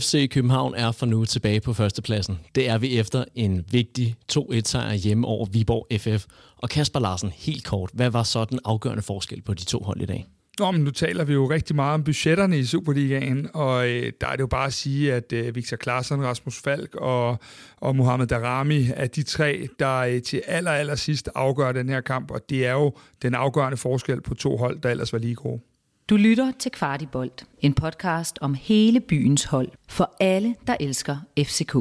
FC København er for nu tilbage på førstepladsen. Det er vi efter en vigtig 2-1-sejr hjemme over Viborg FF. Og Kasper Larsen, helt kort, hvad var så den afgørende forskel på de to hold i dag? Nå, men nu taler vi jo rigtig meget om budgetterne i Superligaen, og øh, der er det jo bare at sige, at øh, Victor Klaassen, Rasmus Falk og, og Mohamed Darami er de tre, der øh, til aller, aller sidst afgør den her kamp, og det er jo den afgørende forskel på to hold, der ellers var lige gode. Du lytter til Kvartibolt, en podcast om hele byens hold, for alle, der elsker FCK.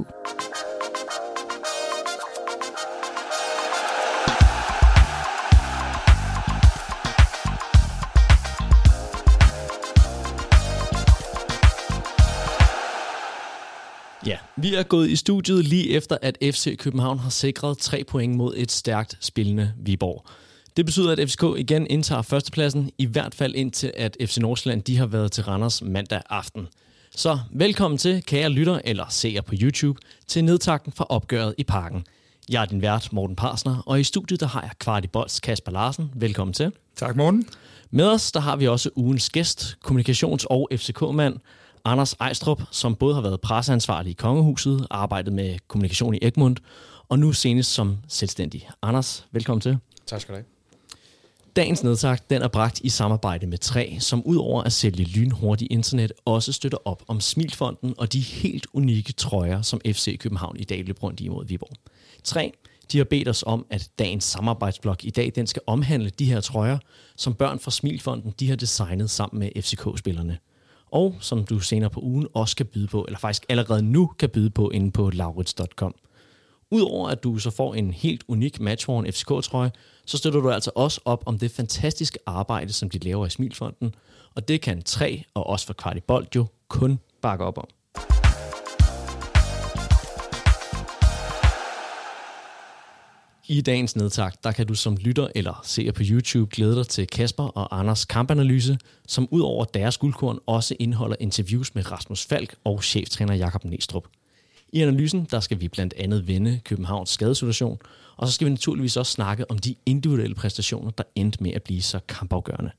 Ja, vi er gået i studiet lige efter, at FC København har sikret tre point mod et stærkt spillende Viborg. Det betyder, at FCK igen indtager førstepladsen, i hvert fald indtil at FC Nordsjælland de har været til Randers mandag aften. Så velkommen til, kære lytter eller seere på YouTube, til nedtakten fra opgøret i parken. Jeg er din vært, Morten Parsner, og i studiet der har jeg Kvartibolds Kasper Larsen. Velkommen til. Tak, Morten. Med os der har vi også ugens gæst, kommunikations- og FCK-mand, Anders Ejstrup, som både har været presseansvarlig i Kongehuset, arbejdet med kommunikation i Egmont, og nu senest som selvstændig. Anders, velkommen til. Tak skal du have. Dagens nedtagt den er bragt i samarbejde med 3, som udover at sælge lynhurtigt internet, også støtter op om Smilfonden og de helt unikke trøjer, som FC København i dag løber rundt imod Viborg. 3. de har bedt os om, at dagens samarbejdsblok i dag den skal omhandle de her trøjer, som børn fra Smilfonden de har designet sammen med FCK-spillerne. Og som du senere på ugen også kan byde på, eller faktisk allerede nu kan byde på inde på laurits.com. Udover at du så får en helt unik matchworn FCK-trøje, så støtter du altså også op om det fantastiske arbejde, som de laver i Smilfonden. Og det kan 3 og også for Kvartibold jo kun bakke op om. I dagens nedtag, der kan du som lytter eller seer på YouTube glæde dig til Kasper og Anders kampanalyse, som ud over deres guldkorn også indeholder interviews med Rasmus Falk og cheftræner Jakob Næstrup. I analysen der skal vi blandt andet vende Københavns skadesituation, og så skal vi naturligvis også snakke om de individuelle præstationer, der endte med at blive så kampafgørende.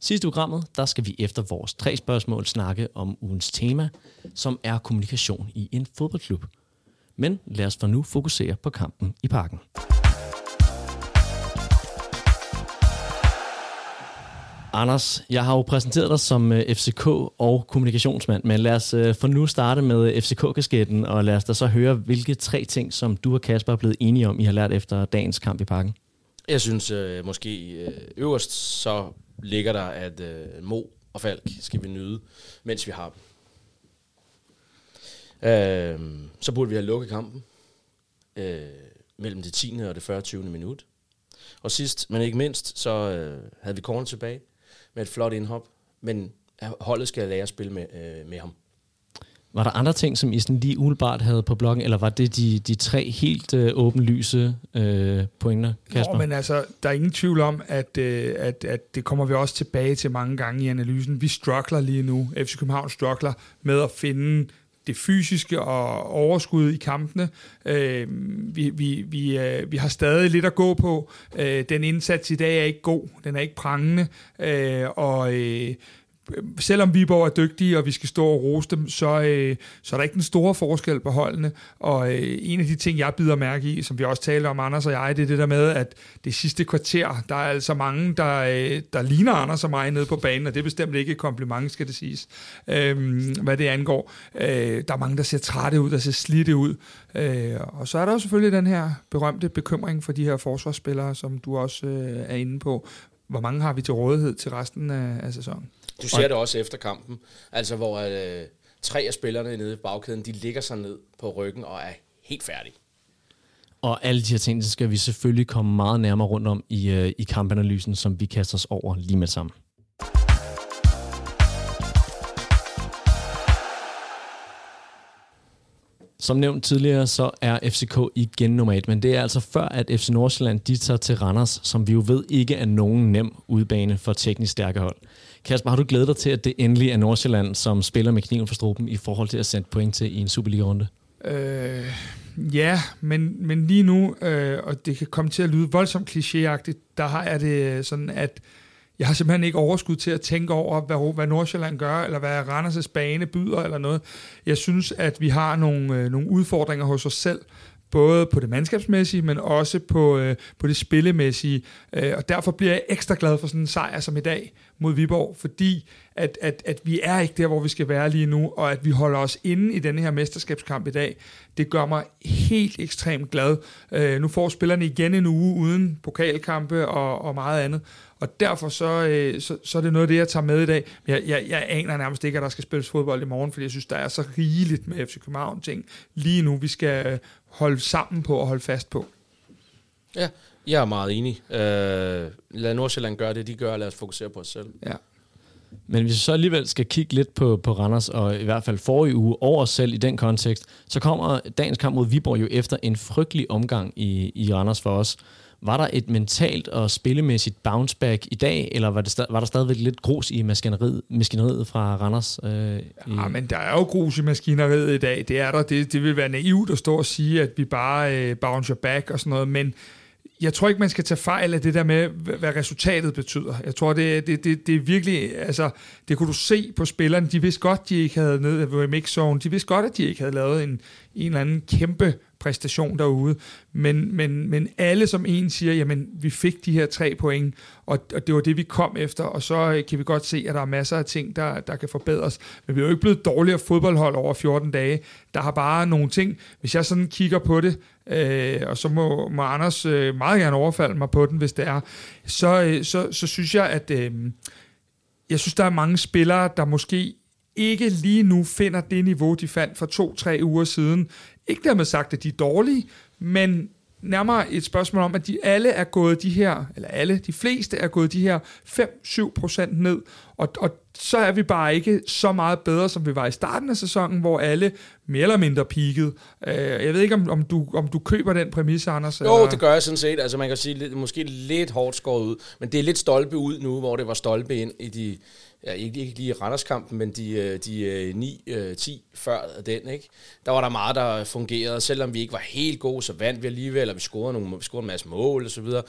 Sidste programmet, der skal vi efter vores tre spørgsmål snakke om ugens tema, som er kommunikation i en fodboldklub. Men lad os for nu fokusere på kampen i parken. Anders, jeg har jo præsenteret dig som øh, FCK og kommunikationsmand, men lad os øh, for nu starte med øh, FCK-kasketten, og lad os da så høre, hvilke tre ting, som du og Kasper er blevet enige om, I har lært efter dagens kamp i parken. Jeg synes øh, måske øh, øverst, så ligger der, at øh, Mo og Falk skal vi nyde, mens vi har dem. Øh, så burde vi have lukket kampen øh, mellem det 10. og det 40. 20. minut. Og sidst, men ikke mindst, så øh, havde vi Korn tilbage med et flot indhop, men holdet skal lære at spille med, øh, med ham. Var der andre ting, som I sådan lige umiddelbart havde på bloggen, eller var det de, de tre helt øh, åbenlyse øh, pointer, Kasper? Nå, men altså, der er ingen tvivl om, at, øh, at, at det kommer vi også tilbage til mange gange i analysen. Vi struggler lige nu, FC København struggler med at finde det fysiske og overskud i kampene. Øh, vi, vi, vi, øh, vi har stadig lidt at gå på. Øh, den indsats i dag er ikke god, den er ikke prangende, øh, og øh, selvom Viborg er dygtige, og vi skal stå og rose dem, så, øh, så er der ikke den store forskel på holdene. Og øh, en af de ting, jeg bider mærke i, som vi også talte om, Anders og jeg, det er det der med, at det sidste kvarter, der er altså mange, der, øh, der ligner Anders og mig nede på banen, og det er bestemt ikke et kompliment, skal det siges, øh, hvad det angår. Øh, der er mange, der ser trætte ud, der ser slidte ud. Øh, og så er der jo selvfølgelig den her berømte bekymring for de her forsvarsspillere, som du også øh, er inde på. Hvor mange har vi til rådighed til resten af, af sæsonen? Du ser det også efter kampen, altså hvor øh, tre af spillerne nede i bagkæden, de ligger sig ned på ryggen og er helt færdige. Og alle de her ting, så skal vi selvfølgelig komme meget nærmere rundt om i, øh, i kampanalysen, som vi kaster os over lige med sammen. Som nævnt tidligere, så er FCK igen nummer et, men det er altså før, at FC Nordsjælland de tager til Randers, som vi jo ved ikke er nogen nem udbane for teknisk stærke hold. Kasper, har du glædet dig til, at det endelig er Nordsjælland, som spiller med kniven for struben i forhold til at sende point til i en Superliga-runde? Øh, ja, men, men lige nu, øh, og det kan komme til at lyde voldsomt klichéagtigt, der har jeg det sådan, at jeg har simpelthen ikke overskud til at tænke over, hvad, hvad Nordsjælland gør, eller hvad Randers' bane byder, eller noget. Jeg synes, at vi har nogle, øh, nogle udfordringer hos os selv, både på det mandskabsmæssige, men også på, øh, på det spillemæssige. Øh, og derfor bliver jeg ekstra glad for sådan en sejr som i dag mod Viborg, fordi at, at, at vi er ikke der, hvor vi skal være lige nu, og at vi holder os inde i denne her mesterskabskamp i dag, det gør mig helt ekstremt glad. Øh, nu får spillerne igen en uge uden pokalkampe og, og meget andet, og derfor så, øh, så, så er det noget af det, jeg tager med i dag. Jeg, jeg, jeg aner nærmest ikke, at der skal spilles fodbold i morgen, fordi jeg synes, der er så rigeligt med FC København ting lige nu, vi skal holde sammen på og holde fast på. Ja, jeg er meget enig. Øh, lad Nordsjælland gøre det, de gør, lad os fokusere på os selv. Ja. Men hvis vi så alligevel skal kigge lidt på, på Randers, og i hvert fald forrige uge over os selv i den kontekst, så kommer dagens kamp mod Viborg jo efter en frygtelig omgang i, i Randers for os. Var der et mentalt og spillemæssigt bounce back i dag, eller var, det, var der stadigvæk lidt grus i maskineriet, maskineriet fra Randers? Øh, ja, men der er jo grus i maskineriet i dag. Det er der. Det, det vil være naivt at stå og sige, at vi bare øh, bouncer back og sådan noget, men jeg tror ikke, man skal tage fejl af det der med, hvad resultatet betyder. Jeg tror, det, det, det, det er virkelig, altså, det kunne du se på spillerne. De vidste godt, de ikke havde ned ved mix zone. De vidste godt, at de ikke havde lavet en, en eller anden kæmpe præstation derude. Men, men, men alle som en siger, jamen vi fik de her tre point, og, og det var det, vi kom efter, og så øh, kan vi godt se, at der er masser af ting, der, der kan forbedres. Men vi er jo ikke blevet dårligere fodboldhold over 14 dage. Der har bare nogle ting, hvis jeg sådan kigger på det, øh, og så må, må Anders øh, meget gerne overfalde mig på den, hvis det er, så, øh, så, så synes jeg, at øh, jeg synes, der er mange spillere, der måske ikke lige nu finder det niveau, de fandt for to-tre uger siden. Ikke dermed sagt, at de er dårlige, men nærmere et spørgsmål om, at de alle er gået de her, eller alle, de fleste er gået de her 5-7% ned, og, og så er vi bare ikke så meget bedre, som vi var i starten af sæsonen, hvor alle mere eller mindre peakede. Uh, jeg ved ikke, om, om, du, om du køber den præmis, Anders? Jo, eller? det gør jeg sådan set. Altså man kan sige, lidt, måske lidt hårdt skåret ud, men det er lidt stolpe ud nu, hvor det var stolpe ind i de ja, ikke, ikke lige Randerskampen, men de, øh, de øh, 9-10 øh, før den, ikke? der var der meget, der fungerede. Selvom vi ikke var helt gode, så vandt vi alligevel, og vi scorede, nogle, vi scorede en masse mål og så videre.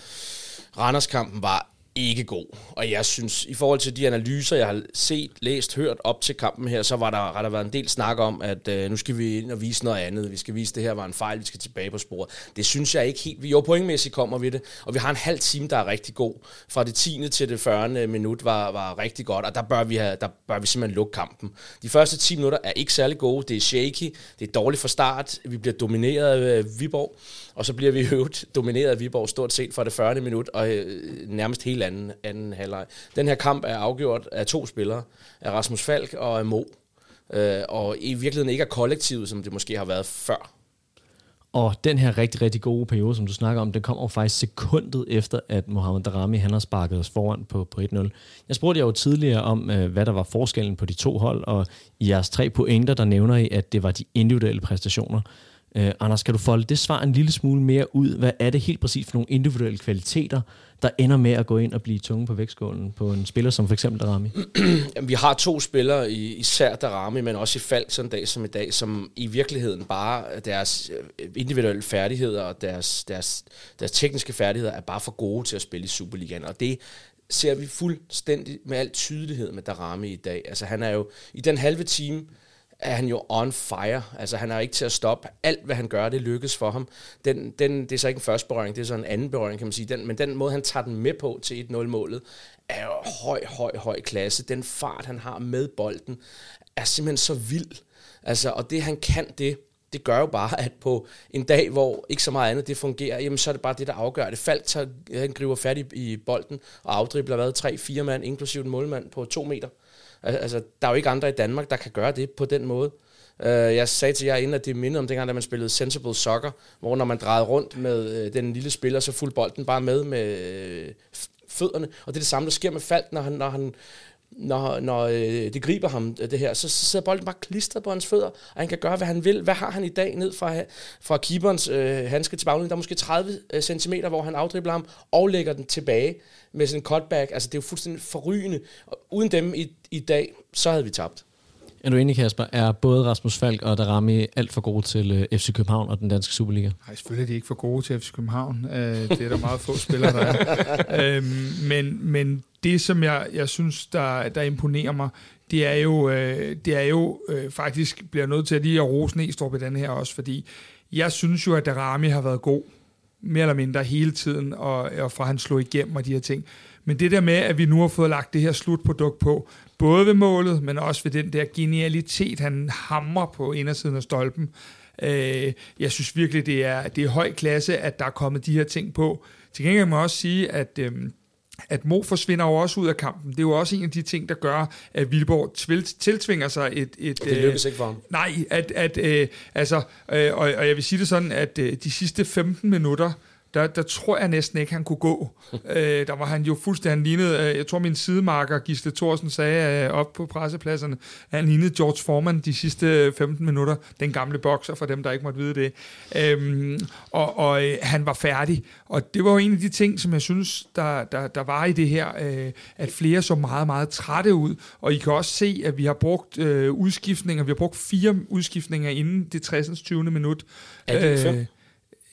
Randerskampen var ikke god. Og jeg synes, i forhold til de analyser, jeg har set, læst, hørt op til kampen her, så var der, har der været en del snak om, at øh, nu skal vi ind og vise noget andet. Vi skal vise, at det her var en fejl, vi skal tilbage på sporet. Det synes jeg ikke helt. Vi jo pointmæssigt kommer vi det, og vi har en halv time, der er rigtig god. Fra det 10. til det 40. minut var, var rigtig godt, og der bør, vi have, der bør vi simpelthen lukke kampen. De første 10 minutter er ikke særlig gode. Det er shaky, det er dårligt fra start. Vi bliver domineret af øh, Viborg. Og så bliver vi øvrigt domineret af Viborg stort set fra det 40. minut og øh, nærmest hele anden, anden halvleg. Den her kamp er afgjort af to spillere, af Rasmus Falk og af Mo. Øh, og i virkeligheden ikke af kollektivet, som det måske har været før. Og den her rigtig, rigtig gode periode, som du snakker om, den kommer faktisk sekundet efter, at Mohamed Darami han har sparket os foran på, på 1-0. Jeg spurgte jer jo tidligere om, øh, hvad der var forskellen på de to hold, og i jeres tre pointer, der nævner I, at det var de individuelle præstationer. Uh, Anders, kan du folde det svar en lille smule mere ud? Hvad er det helt præcis for nogle individuelle kvaliteter, der ender med at gå ind og blive tunge på vægtskålen på en spiller som for eksempel Darami? Jamen, vi har to spillere, især Darami, men også i Falk sådan en dag som i dag, som i virkeligheden bare deres øh, individuelle færdigheder og deres, deres, deres tekniske færdigheder er bare for gode til at spille i Superligaen. Og det ser vi fuldstændig med al tydelighed med Darami i dag. Altså han er jo i den halve time, er han jo on fire. Altså, han er ikke til at stoppe. Alt, hvad han gør, det lykkes for ham. Den, den, det er så ikke en første berøring, det er så en anden berøring, kan man sige. Den, men den måde, han tager den med på til 1-0-målet, er jo høj, høj, høj klasse. Den fart, han har med bolden, er simpelthen så vild. Altså, og det, han kan det, det gør jo bare, at på en dag, hvor ikke så meget andet det fungerer, jamen så er det bare det, der afgør det. Falk tager, han griber fat i, i bolden og afdribler hvad, tre, fire mand, inklusive en målmand på to meter. Altså, der er jo ikke andre i Danmark, der kan gøre det på den måde. Uh, jeg sagde til jer inden, at det mindede om dengang, da man spillede Sensible Soccer, hvor når man drejede rundt med uh, den lille spiller, så fulgte bolden bare med med uh, fødderne. Og det er det samme, der sker med Falk, når han, når han når, når øh, det griber ham, øh, det her, så, så sidder bolden bare klistret på hans fødder, og han kan gøre, hvad han vil. Hvad har han i dag ned fra, fra keeperens øh, handske til baglinjen? Der er måske 30 øh, cm, hvor han afdribler ham og lægger den tilbage med sin cutback. Altså, det er jo fuldstændig forrygende. Og uden dem i, i dag, så havde vi tabt. Er du enig, Kasper? Er både Rasmus Falk og Darami alt for gode til øh, FC København og den danske Superliga? Nej, selvfølgelig er de ikke for gode til FC København. Øh, det er der meget få spillere, der er. øhm, men, men det, som jeg, jeg synes, der, der imponerer mig, det er jo, øh, det er jo øh, faktisk, bliver nødt til at lige at rose Næstrup i den her også, fordi jeg synes jo, at Darami har været god, mere eller mindre hele tiden, og, og fra han slog igennem og de her ting. Men det der med, at vi nu har fået lagt det her slutprodukt på, både ved målet, men også ved den der genialitet, han hammer på indersiden af stolpen. Øh, jeg synes virkelig, det er, det er høj klasse, at der er kommet de her ting på. Til gengæld må jeg også sige, at... Øh, at Mo forsvinder jo også ud af kampen. Det er jo også en af de ting, der gør, at Vilborg tiltvinger sig et... et det lykkes ikke for ham. Nej, at, at, øh, altså, øh, og, og jeg vil sige det sådan, at øh, de sidste 15 minutter, der, der tror jeg næsten ikke, han kunne gå. øh, der var han jo fuldstændig lignet, øh, jeg tror min sidemarker Gisle Thorsen sagde øh, op på pressepladserne, at han lignede George Foreman de sidste 15 minutter, den gamle bokser, for dem, der ikke måtte vide det. Øhm, og og øh, han var færdig, og det var jo en af de ting, som jeg synes, der, der, der var i det her, øh, at flere så meget, meget trætte ud, og I kan også se, at vi har brugt øh, udskiftninger, vi har brugt fire udskiftninger inden det 60. 20. minut. Er det fem?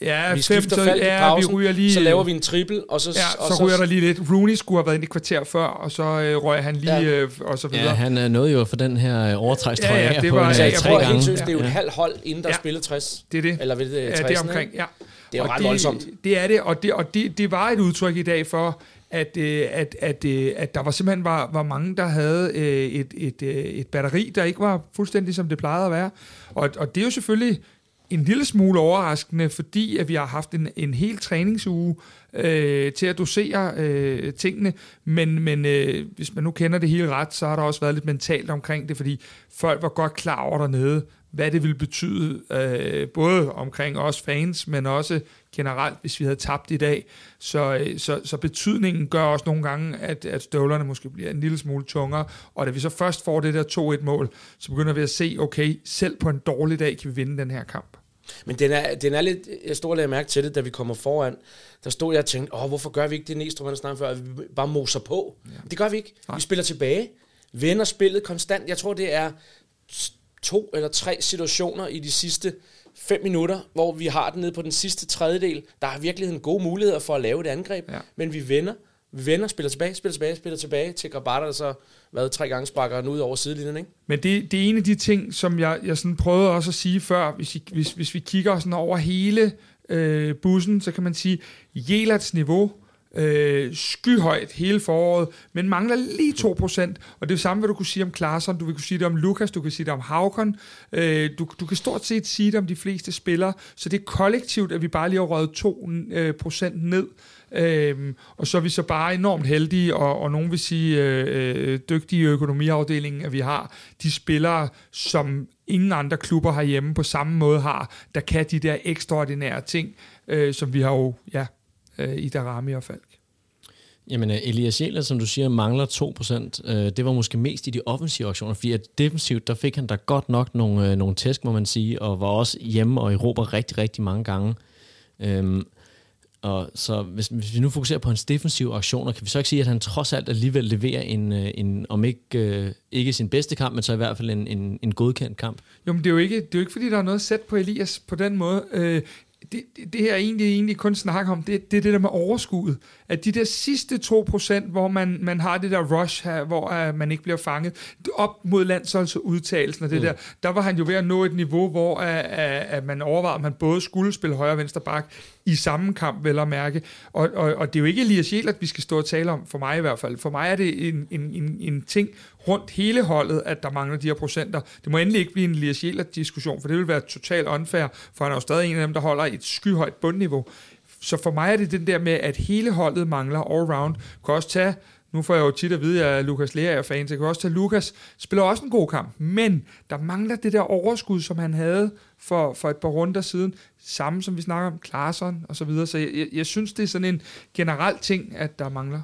Ja, vi skifter fem, fald i pausen, vi ryger lige, så laver vi en triple, og så... Ja, og så, ryger der lige lidt. Rooney skulle have været ind i kvarter før, og så øh, røg han lige, ja. øh, og så videre. Ja, han øh, nåede jo for den her overtrækstrøje ja, ja, det var, på altså, jeg tre gange. Helt seriøst, det er jo et halvt hold, inden der ja. spillet 60. Det er det. Eller ved det, 60, ja, det er omkring, ja. Det er jo og ret det, voldsomt. Det er det, og det, og det, det var et udtryk i dag for, at, øh, at, at, øh, at der var simpelthen var, var mange, der havde øh, et, et, et batteri, der ikke var fuldstændig som det plejede at være. Og, og det er jo selvfølgelig en lille smule overraskende, fordi at vi har haft en, en hel træningsuge øh, til at dosere øh, tingene, men, men øh, hvis man nu kender det hele ret, så har der også været lidt mentalt omkring det, fordi folk var godt klar over dernede, hvad det ville betyde, øh, både omkring os fans, men også generelt, hvis vi havde tabt i dag. Så, øh, så, så betydningen gør også nogle gange, at, at støvlerne måske bliver en lille smule tungere, og da vi så først får det der 2-1-mål, så begynder vi at se, okay, selv på en dårlig dag kan vi vinde den her kamp. Men den er, den er lidt, jeg stod og lagde mærke til det, da vi kommer foran. Der stod jeg og tænkte, åh, hvorfor gør vi ikke det Næstrup, han snakkede før, at vi bare moser på. Ja. Det gør vi ikke. Nej. Vi spiller tilbage, vender spillet konstant. Jeg tror, det er to eller tre situationer i de sidste fem minutter, hvor vi har den nede på den sidste tredjedel. Der er virkelig en god mulighed for at lave et angreb, ja. men vi vender. Vender, spiller tilbage, spiller tilbage, spiller tilbage til Grabata, der så hvad, tre gange sparker den ud over sidelinjen. Ikke? Men det, det er en af de ting, som jeg, jeg sådan prøvede også at sige før, hvis, I, hvis, hvis vi kigger sådan over hele øh, bussen, så kan man sige, Jelats niveau, øh, skyhøjt hele foråret, men mangler lige 2%. Og det er det samme, hvad du kunne sige om Klaarsson, du vil kunne sige det om Lukas, du kan sige det om Havkon, øh, du, du kan stort set sige det om de fleste spillere, så det er kollektivt, at vi bare lige har røget 2% øh, ned. Øhm, og så er vi så bare enormt heldige, og, og nogen vil sige øh, øh, dygtige økonomiafdelingen, at vi har de spillere, som ingen andre klubber herhjemme på samme måde har, der kan de der ekstraordinære ting, øh, som vi har jo ja, øh, i Darami og Falk. Jamen, øh, Elias Jæler, som du siger, mangler 2%. Øh, det var måske mest i de offensive aktioner, fordi at defensivt, der fik han da godt nok nogle, øh, nogle tæsk, må man sige, og var også hjemme og i Europa rigtig, rigtig mange gange. Øhm, og så hvis, hvis vi nu fokuserer på hans defensive aktioner, kan vi så ikke sige, at han trods alt alligevel leverer en, øh, en om ikke, øh, ikke sin bedste kamp, men så i hvert fald en, en, en godkendt kamp? Jo, men det er jo ikke, det er jo ikke fordi, der er noget sæt på Elias på den måde. Øh, det, det, det her egentlig, egentlig kun snakker om, det, det er det der med overskuddet. At de der sidste 2%, hvor man, man har det der rush her, hvor uh, man ikke bliver fanget, op mod landsholdsudtagelsen og det mm. der, der var han jo ved at nå et niveau, hvor uh, uh, uh, man overvejede, at man både skulle spille højre og venstre bak i samme kamp, vel at mærke. Og, og, og det er jo ikke Elias Jelert, vi skal stå og tale om, for mig i hvert fald. For mig er det en, en, en, en ting rundt hele holdet, at der mangler de her procenter. Det må endelig ikke blive en Elias Jelert-diskussion, for det vil være totalt unfair, for han er jo stadig en af dem, der holder et skyhøjt bundniveau. Så for mig er det den der med, at hele holdet mangler all-round. Kan også tage nu får jeg jo tit at vide, at Lukas Lea er fan, så jeg kan også tage Lukas. Spiller også en god kamp, men der mangler det der overskud, som han havde for, for et par runder siden. Samme som vi snakker om Klaarsson og så videre. Så jeg, jeg, jeg synes, det er sådan en generel ting, at der mangler.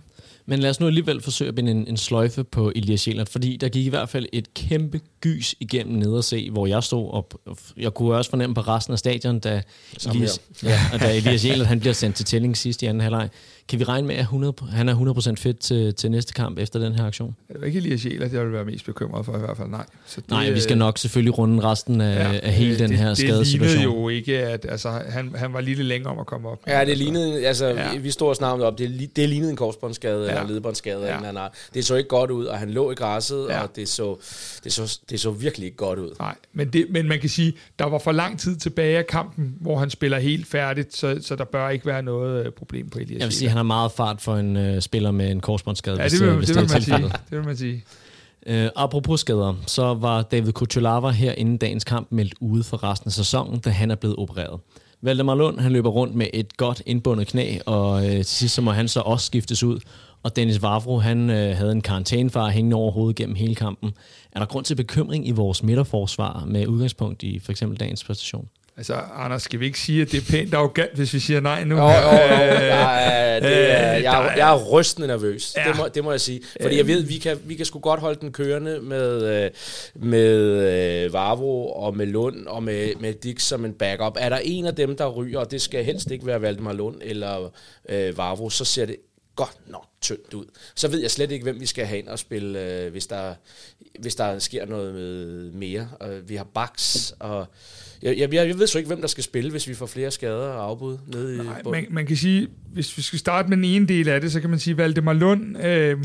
Men lad os nu alligevel forsøge at binde en, en sløjfe på Elias Jelert, fordi der gik i hvert fald et kæmpe gys igennem ned og se, hvor jeg stod, og jeg kunne også fornemme på resten af stadion, da Elias, ja, og da Elias Jelert han bliver sendt til tælling sidst i anden halvleg. Kan vi regne med, at 100, han er 100% fedt til, til næste kamp efter den her aktion? Det er ikke Elias Jelert, jeg vil være mest bekymret for i hvert fald, nej. Så det, nej, vi skal nok selvfølgelig runde resten af, ja, af hele det, den her skadesituation. Det lignede jo ikke, at altså, han, han var lige lidt længere om at komme op. Ja, det lignede, altså ja. vi står og snakker om det, det lignede en korsbåndsskade ja. eller ledbåndsskade. Ja. Eller det så ikke godt ud, og han lå i græsset, ja. og det så, det, så, det så virkelig ikke godt ud. Nej, men, det, men man kan sige, der var for lang tid tilbage af kampen, hvor han spiller helt færdigt, så, så der bør ikke være noget øh, problem på Elias Jeg vil sige, han har meget fart for en uh, spiller med en korsbåndsskade. Ja, det vil, hvis det, det, vil man sige. det vil man sige. Uh, apropos skader, så var David Kuchulava her inden dagens kamp meldt ude for resten af sæsonen, da han er blevet opereret. Valdemar Lund han løber rundt med et godt indbundet knæ, og uh, til sidst så må han så også skiftes ud. Og Dennis Vavro, han uh, havde en karantænefar hængende over hovedet gennem hele kampen. Er der grund til bekymring i vores midterforsvar med udgangspunkt i for eksempel dagens præstation? Altså, Anders, skal vi ikke sige, at det er pænt arrogant, hvis vi siger nej nu? Jo, jo, jo. Ja, det er, jeg, jeg er rystende nervøs. Ja. Det, må, det må jeg sige. Fordi jeg ved, vi kan, vi kan sgu godt holde den kørende med, øh, med øh, Varvo og med Lund og med, med Dix som en backup. Er der en af dem, der ryger, og det skal helst ikke være Valdemar Lund eller øh, Varvo, så ser det godt nok tyndt ud. Så ved jeg slet ikke, hvem vi skal have ind og spille, øh, hvis, der, hvis der sker noget med mere. Og vi har Bax, og jeg, jeg, jeg ved så ikke, hvem der skal spille, hvis vi får flere skader og afbud nede Nej, i man, man kan sige, hvis vi skal starte med den ene del af det, så kan man sige, Valdemar Lund... Øh,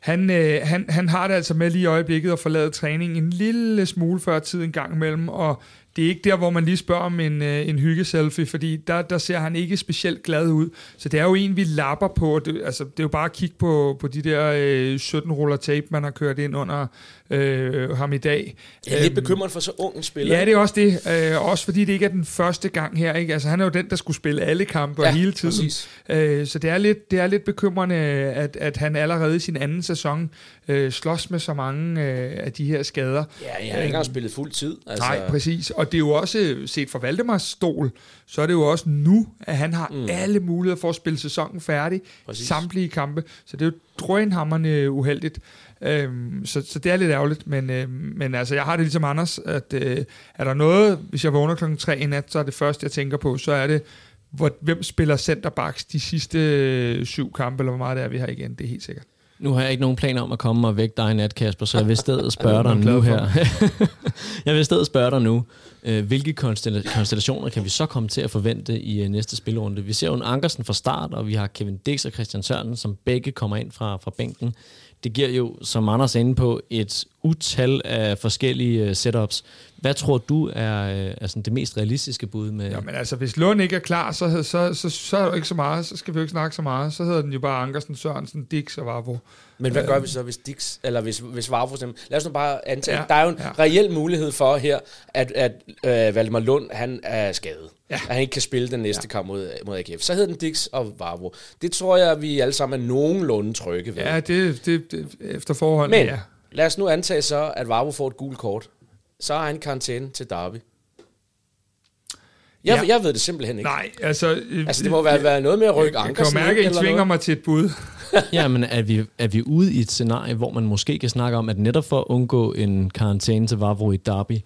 han, øh, han, han har det altså med lige i øjeblikket at forlade træning en lille smule før tid en gang imellem, og det er ikke der, hvor man lige spørger om en, øh, en hyggeselfie, fordi der, der ser han ikke specielt glad ud. Så det er jo en, vi lapper på. Det, altså, det er jo bare at kigge på, på de der øh, 17 ruller tape, man har kørt ind under øh, ham i dag. Jeg er lidt øhm, bekymret for så ung en spiller. Ja, det er også det. Øh, også fordi det ikke er den første gang her. Ikke? Altså, han er jo den, der skulle spille alle kampe ja, hele tiden. Øh, så det er, lidt, det er lidt bekymrende, at, at han allerede i sin anden sæson øh, slås med så mange øh, af de her skader. Ja, jeg har ikke engang spillet fuld tid. Altså. Nej, præcis. Og det er jo også, set fra Valdemars stol, så er det jo også nu, at han har mm. alle muligheder for at spille sæsonen færdig. Præcis. Samtlige kampe. Så det er jo drønhammerne uheldigt. Øhm, så, så det er lidt ærgerligt, men, øh, men altså, jeg har det ligesom Anders, at øh, er der noget, hvis jeg vågner klokken 3 i nat, så er det første, jeg tænker på, så er det, hvor, hvem spiller centerbacks de sidste øh, syv kampe, eller hvor meget det er, vi har igen, det er helt sikkert. Nu har jeg ikke nogen planer om at komme og vække dig i nat, Kasper, så jeg vil stedet spørge dig nu her. jeg vil stedet spørge dig nu, øh, hvilke konstellationer kan vi så komme til at forvente i øh, næste spilrunde? Vi ser jo en Ankersen fra start, og vi har Kevin Dix og Christian Sørensen, som begge kommer ind fra, fra bænken. Det giver jo, som Anders er inde på, et utal af forskellige øh, setups. Hvad tror du er, er sådan det mest realistiske bud med... Jamen altså, hvis Lund ikke er klar, så, så, så, så er der ikke så meget. Så skal vi jo ikke snakke så meget. Så hedder den jo bare Ankersen, Sørensen, Dix og Vavro. Men hvad gør vi så, hvis Dix, eller hvis, hvis Vavro simpelthen... Lad os nu bare antage, ja, der er jo en ja. reel mulighed for her, at, at øh, Valdemar Lund, han er skadet. Ja. At han ikke kan spille den næste ja. kamp mod, mod AGF. Så hedder den Dix og Vavro. Det tror jeg, vi alle sammen er nogenlunde trygge ved. Ja, det, det, det efter forhold. Men ja. lad os nu antage så, at Vavro får et gult kort. Så har han karantæne til Derby. Jeg, ja. jeg ved det simpelthen ikke. Nej, altså... Altså, det må være, være noget med at rykke anker. Jeg kan mærke, at I tvinger mig til et bud. ja, men er vi, er vi ude i et scenarie, hvor man måske kan snakke om, at netop for at undgå en karantæne til Vavro i Derby,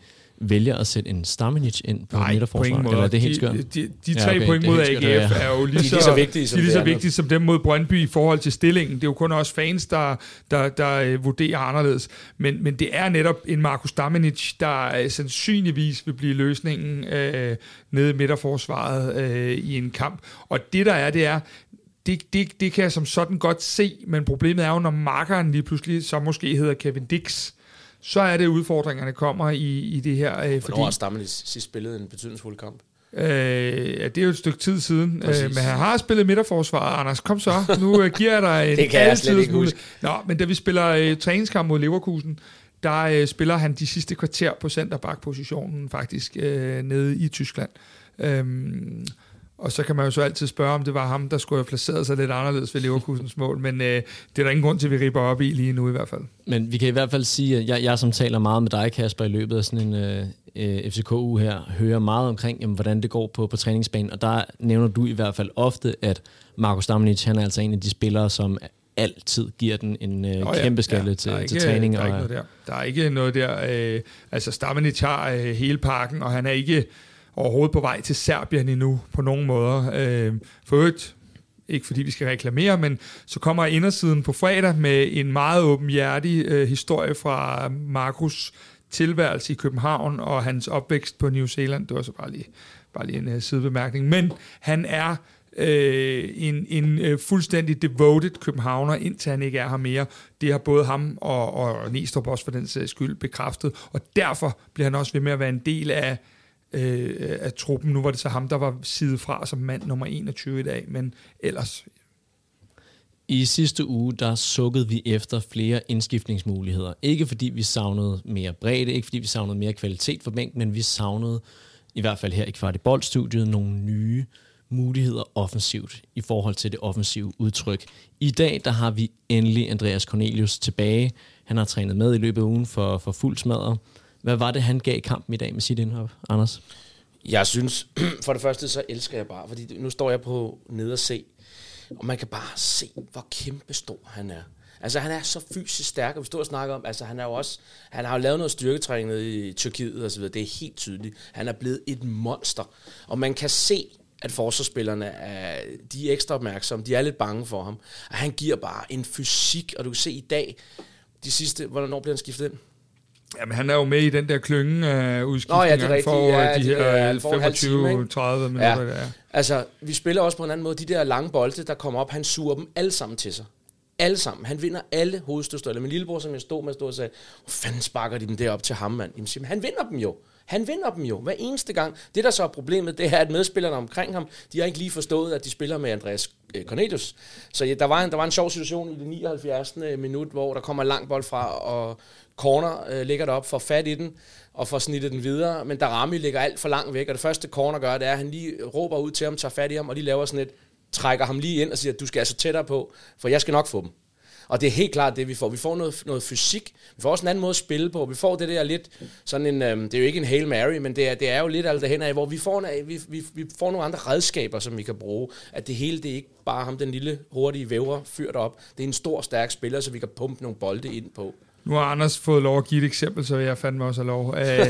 vælger at sætte en Stamenic ind på Nej, midterforsvar? Eller er det helt skørt? De, de, de tre ja, okay, point mod AGF ja. er jo lige, så, de er lige så vigtige, som, de lige så vigtige som dem mod Brøndby i forhold til stillingen. Det er jo kun også fans, der, der, der uh, vurderer anderledes. Men, men det er netop en Markus Stamenic, der uh, sandsynligvis vil blive løsningen uh, nede i midterforsvaret uh, i en kamp. Og det der er, det er, det, det, det kan jeg som sådan godt se, men problemet er jo, når markeren lige pludselig så måske hedder Kevin Dix, så er det udfordringerne kommer i, i det her. Øh, Hvornår fordi, har Stammen sidst spillet en betydningsfuld kamp? Øh, ja, det er jo et stykke tid siden, øh, men han har spillet midterforsvar. Anders, kom så, nu øh, giver jeg dig en Det kan jeg slet ikke huske. Nå, men da vi spiller øh, træningskamp mod Leverkusen, der øh, spiller han de sidste kvarter på centerback-positionen faktisk øh, nede i Tyskland. Øhm, Og så kan man jo så altid spørge, om det var ham, der skulle have placeret sig lidt anderledes ved Leverkusens mål. Men øh, det er der ingen grund til, at vi ripper op i lige nu i hvert fald. Men vi kan i hvert fald sige, at jeg, jeg som taler meget med dig, Kasper, i løbet af sådan en øh, øh FCK-uge her, hører meget omkring, jamen, hvordan det går på, på træningsbanen. Og der nævner du i hvert fald ofte, at Markus Damnic, han er altså en af de spillere, som altid giver den en øh, oh, ja. kæmpe skalle ja, til, ikke, til træning. Der er, og, ikke noget der. der er ikke noget der. Øh, altså Stamenic har øh, hele pakken, og han er ikke overhovedet på vej til Serbien endnu på nogen måder. Øh, for øvrigt, ikke fordi vi skal reklamere, men så kommer indersiden på fredag med en meget åbenhjertig øh, historie fra Markus tilværelse i København og hans opvækst på New Zealand. Det var så bare lige, bare lige en uh, sidebemærkning. Men han er øh, en, en øh, fuldstændig devoted københavner, indtil han ikke er her mere. Det har både ham og, og Næstrup også for den sags skyld bekræftet, og derfor bliver han også ved med at være en del af, øh, af truppen. Nu var det så ham, der var side fra som mand nummer 21 i dag, men ellers... I sidste uge, der sukkede vi efter flere indskiftningsmuligheder. Ikke fordi vi savnede mere bredde, ikke fordi vi savnede mere kvalitet for bænken, men vi savnede, i hvert fald her i Kvartiboldstudiet, nogle nye muligheder offensivt i forhold til det offensive udtryk. I dag der har vi endelig Andreas Cornelius tilbage. Han har trænet med i løbet af ugen for, for fuld smadret. Hvad var det, han gav kampen i dag med sit indhop, Anders? Jeg synes, for det første, så elsker jeg bare, fordi nu står jeg på nede og se, og man kan bare se, hvor kæmpe stor han er. Altså, han er så fysisk stærk, og vi står og snakker om, altså, han er jo også, han har jo lavet noget styrketræning i Tyrkiet og så videre. Det er helt tydeligt. Han er blevet et monster. Og man kan se, at forsvarsspillerne er, de er ekstra opmærksomme. De er lidt bange for ham. Og han giver bare en fysik, og du kan se i dag, de sidste, hvornår bliver han skiftet ind? Jamen, han er jo med i den der klynge af udskiftninger. Nå ja, det er rigtigt. For ja, de her 25-30 minutter. Ja. Der. Altså, vi spiller også på en anden måde. De der lange bolde, der kommer op, han suger dem alle sammen til sig. Alle sammen. Han vinder alle hovedstødstøjler. Min lillebror, som jeg stod med, stod og sagde, hvor fanden sparker de dem derop til ham, mand? Jamen, siger, han vinder dem jo. Han vinder dem jo hver eneste gang. Det, der så er problemet, det er, at medspillerne omkring ham, de har ikke lige forstået, at de spiller med Andreas øh, Cornelius. Så ja, der, var en, der var en sjov situation i det 79. minut, hvor der kommer lang bold fra, og corner øh, ligger derop, får fat i den, og får snittet den videre, men Darami ligger alt for langt væk, og det første corner gør, det er, at han lige råber ud til ham, tager fat i ham, og de laver sådan et, trækker ham lige ind og siger, at du skal altså tættere på, for jeg skal nok få dem. Og det er helt klart det, vi får. Vi får noget, noget fysik. Vi får også en anden måde at spille på. Vi får det der lidt sådan en, øhm, det er jo ikke en Hail Mary, men det er, det er jo lidt alt derhen af, hvor vi får, en, vi, vi, vi får nogle andre redskaber, som vi kan bruge. At det hele, det er ikke bare ham, den lille, hurtige vævre fyrt op. Det er en stor, stærk spiller, så vi kan pumpe nogle bolde ind på. Nu har Anders fået lov at give et eksempel, så jeg fandt mig også lov. Øh,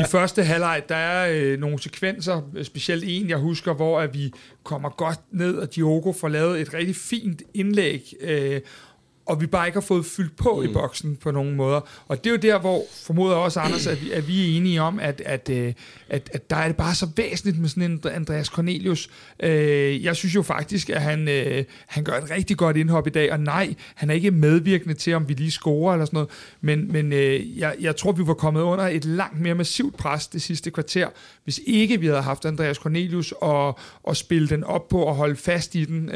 I første halvleg, der er øh, nogle sekvenser, øh, specielt en, jeg husker, hvor at vi kommer godt ned, og Diogo får lavet et rigtig fint indlæg, øh, og vi bare ikke har fået fyldt på mm. i boksen på nogen måder. Og det er jo der, hvor formoder også, Anders, at vi, at vi er enige om, at, at, øh, at, at der er det bare så væsentligt med sådan en Andreas Cornelius. Øh, jeg synes jo faktisk, at han, øh, han gør et rigtig godt indhop i dag, og nej, han er ikke medvirkende til, om vi lige scorer eller sådan noget, men, men jeg, jeg tror, vi var kommet under et langt mere massivt pres det sidste kvarter, hvis ikke vi havde haft Andreas Cornelius og, og spille den op på og holde fast i den.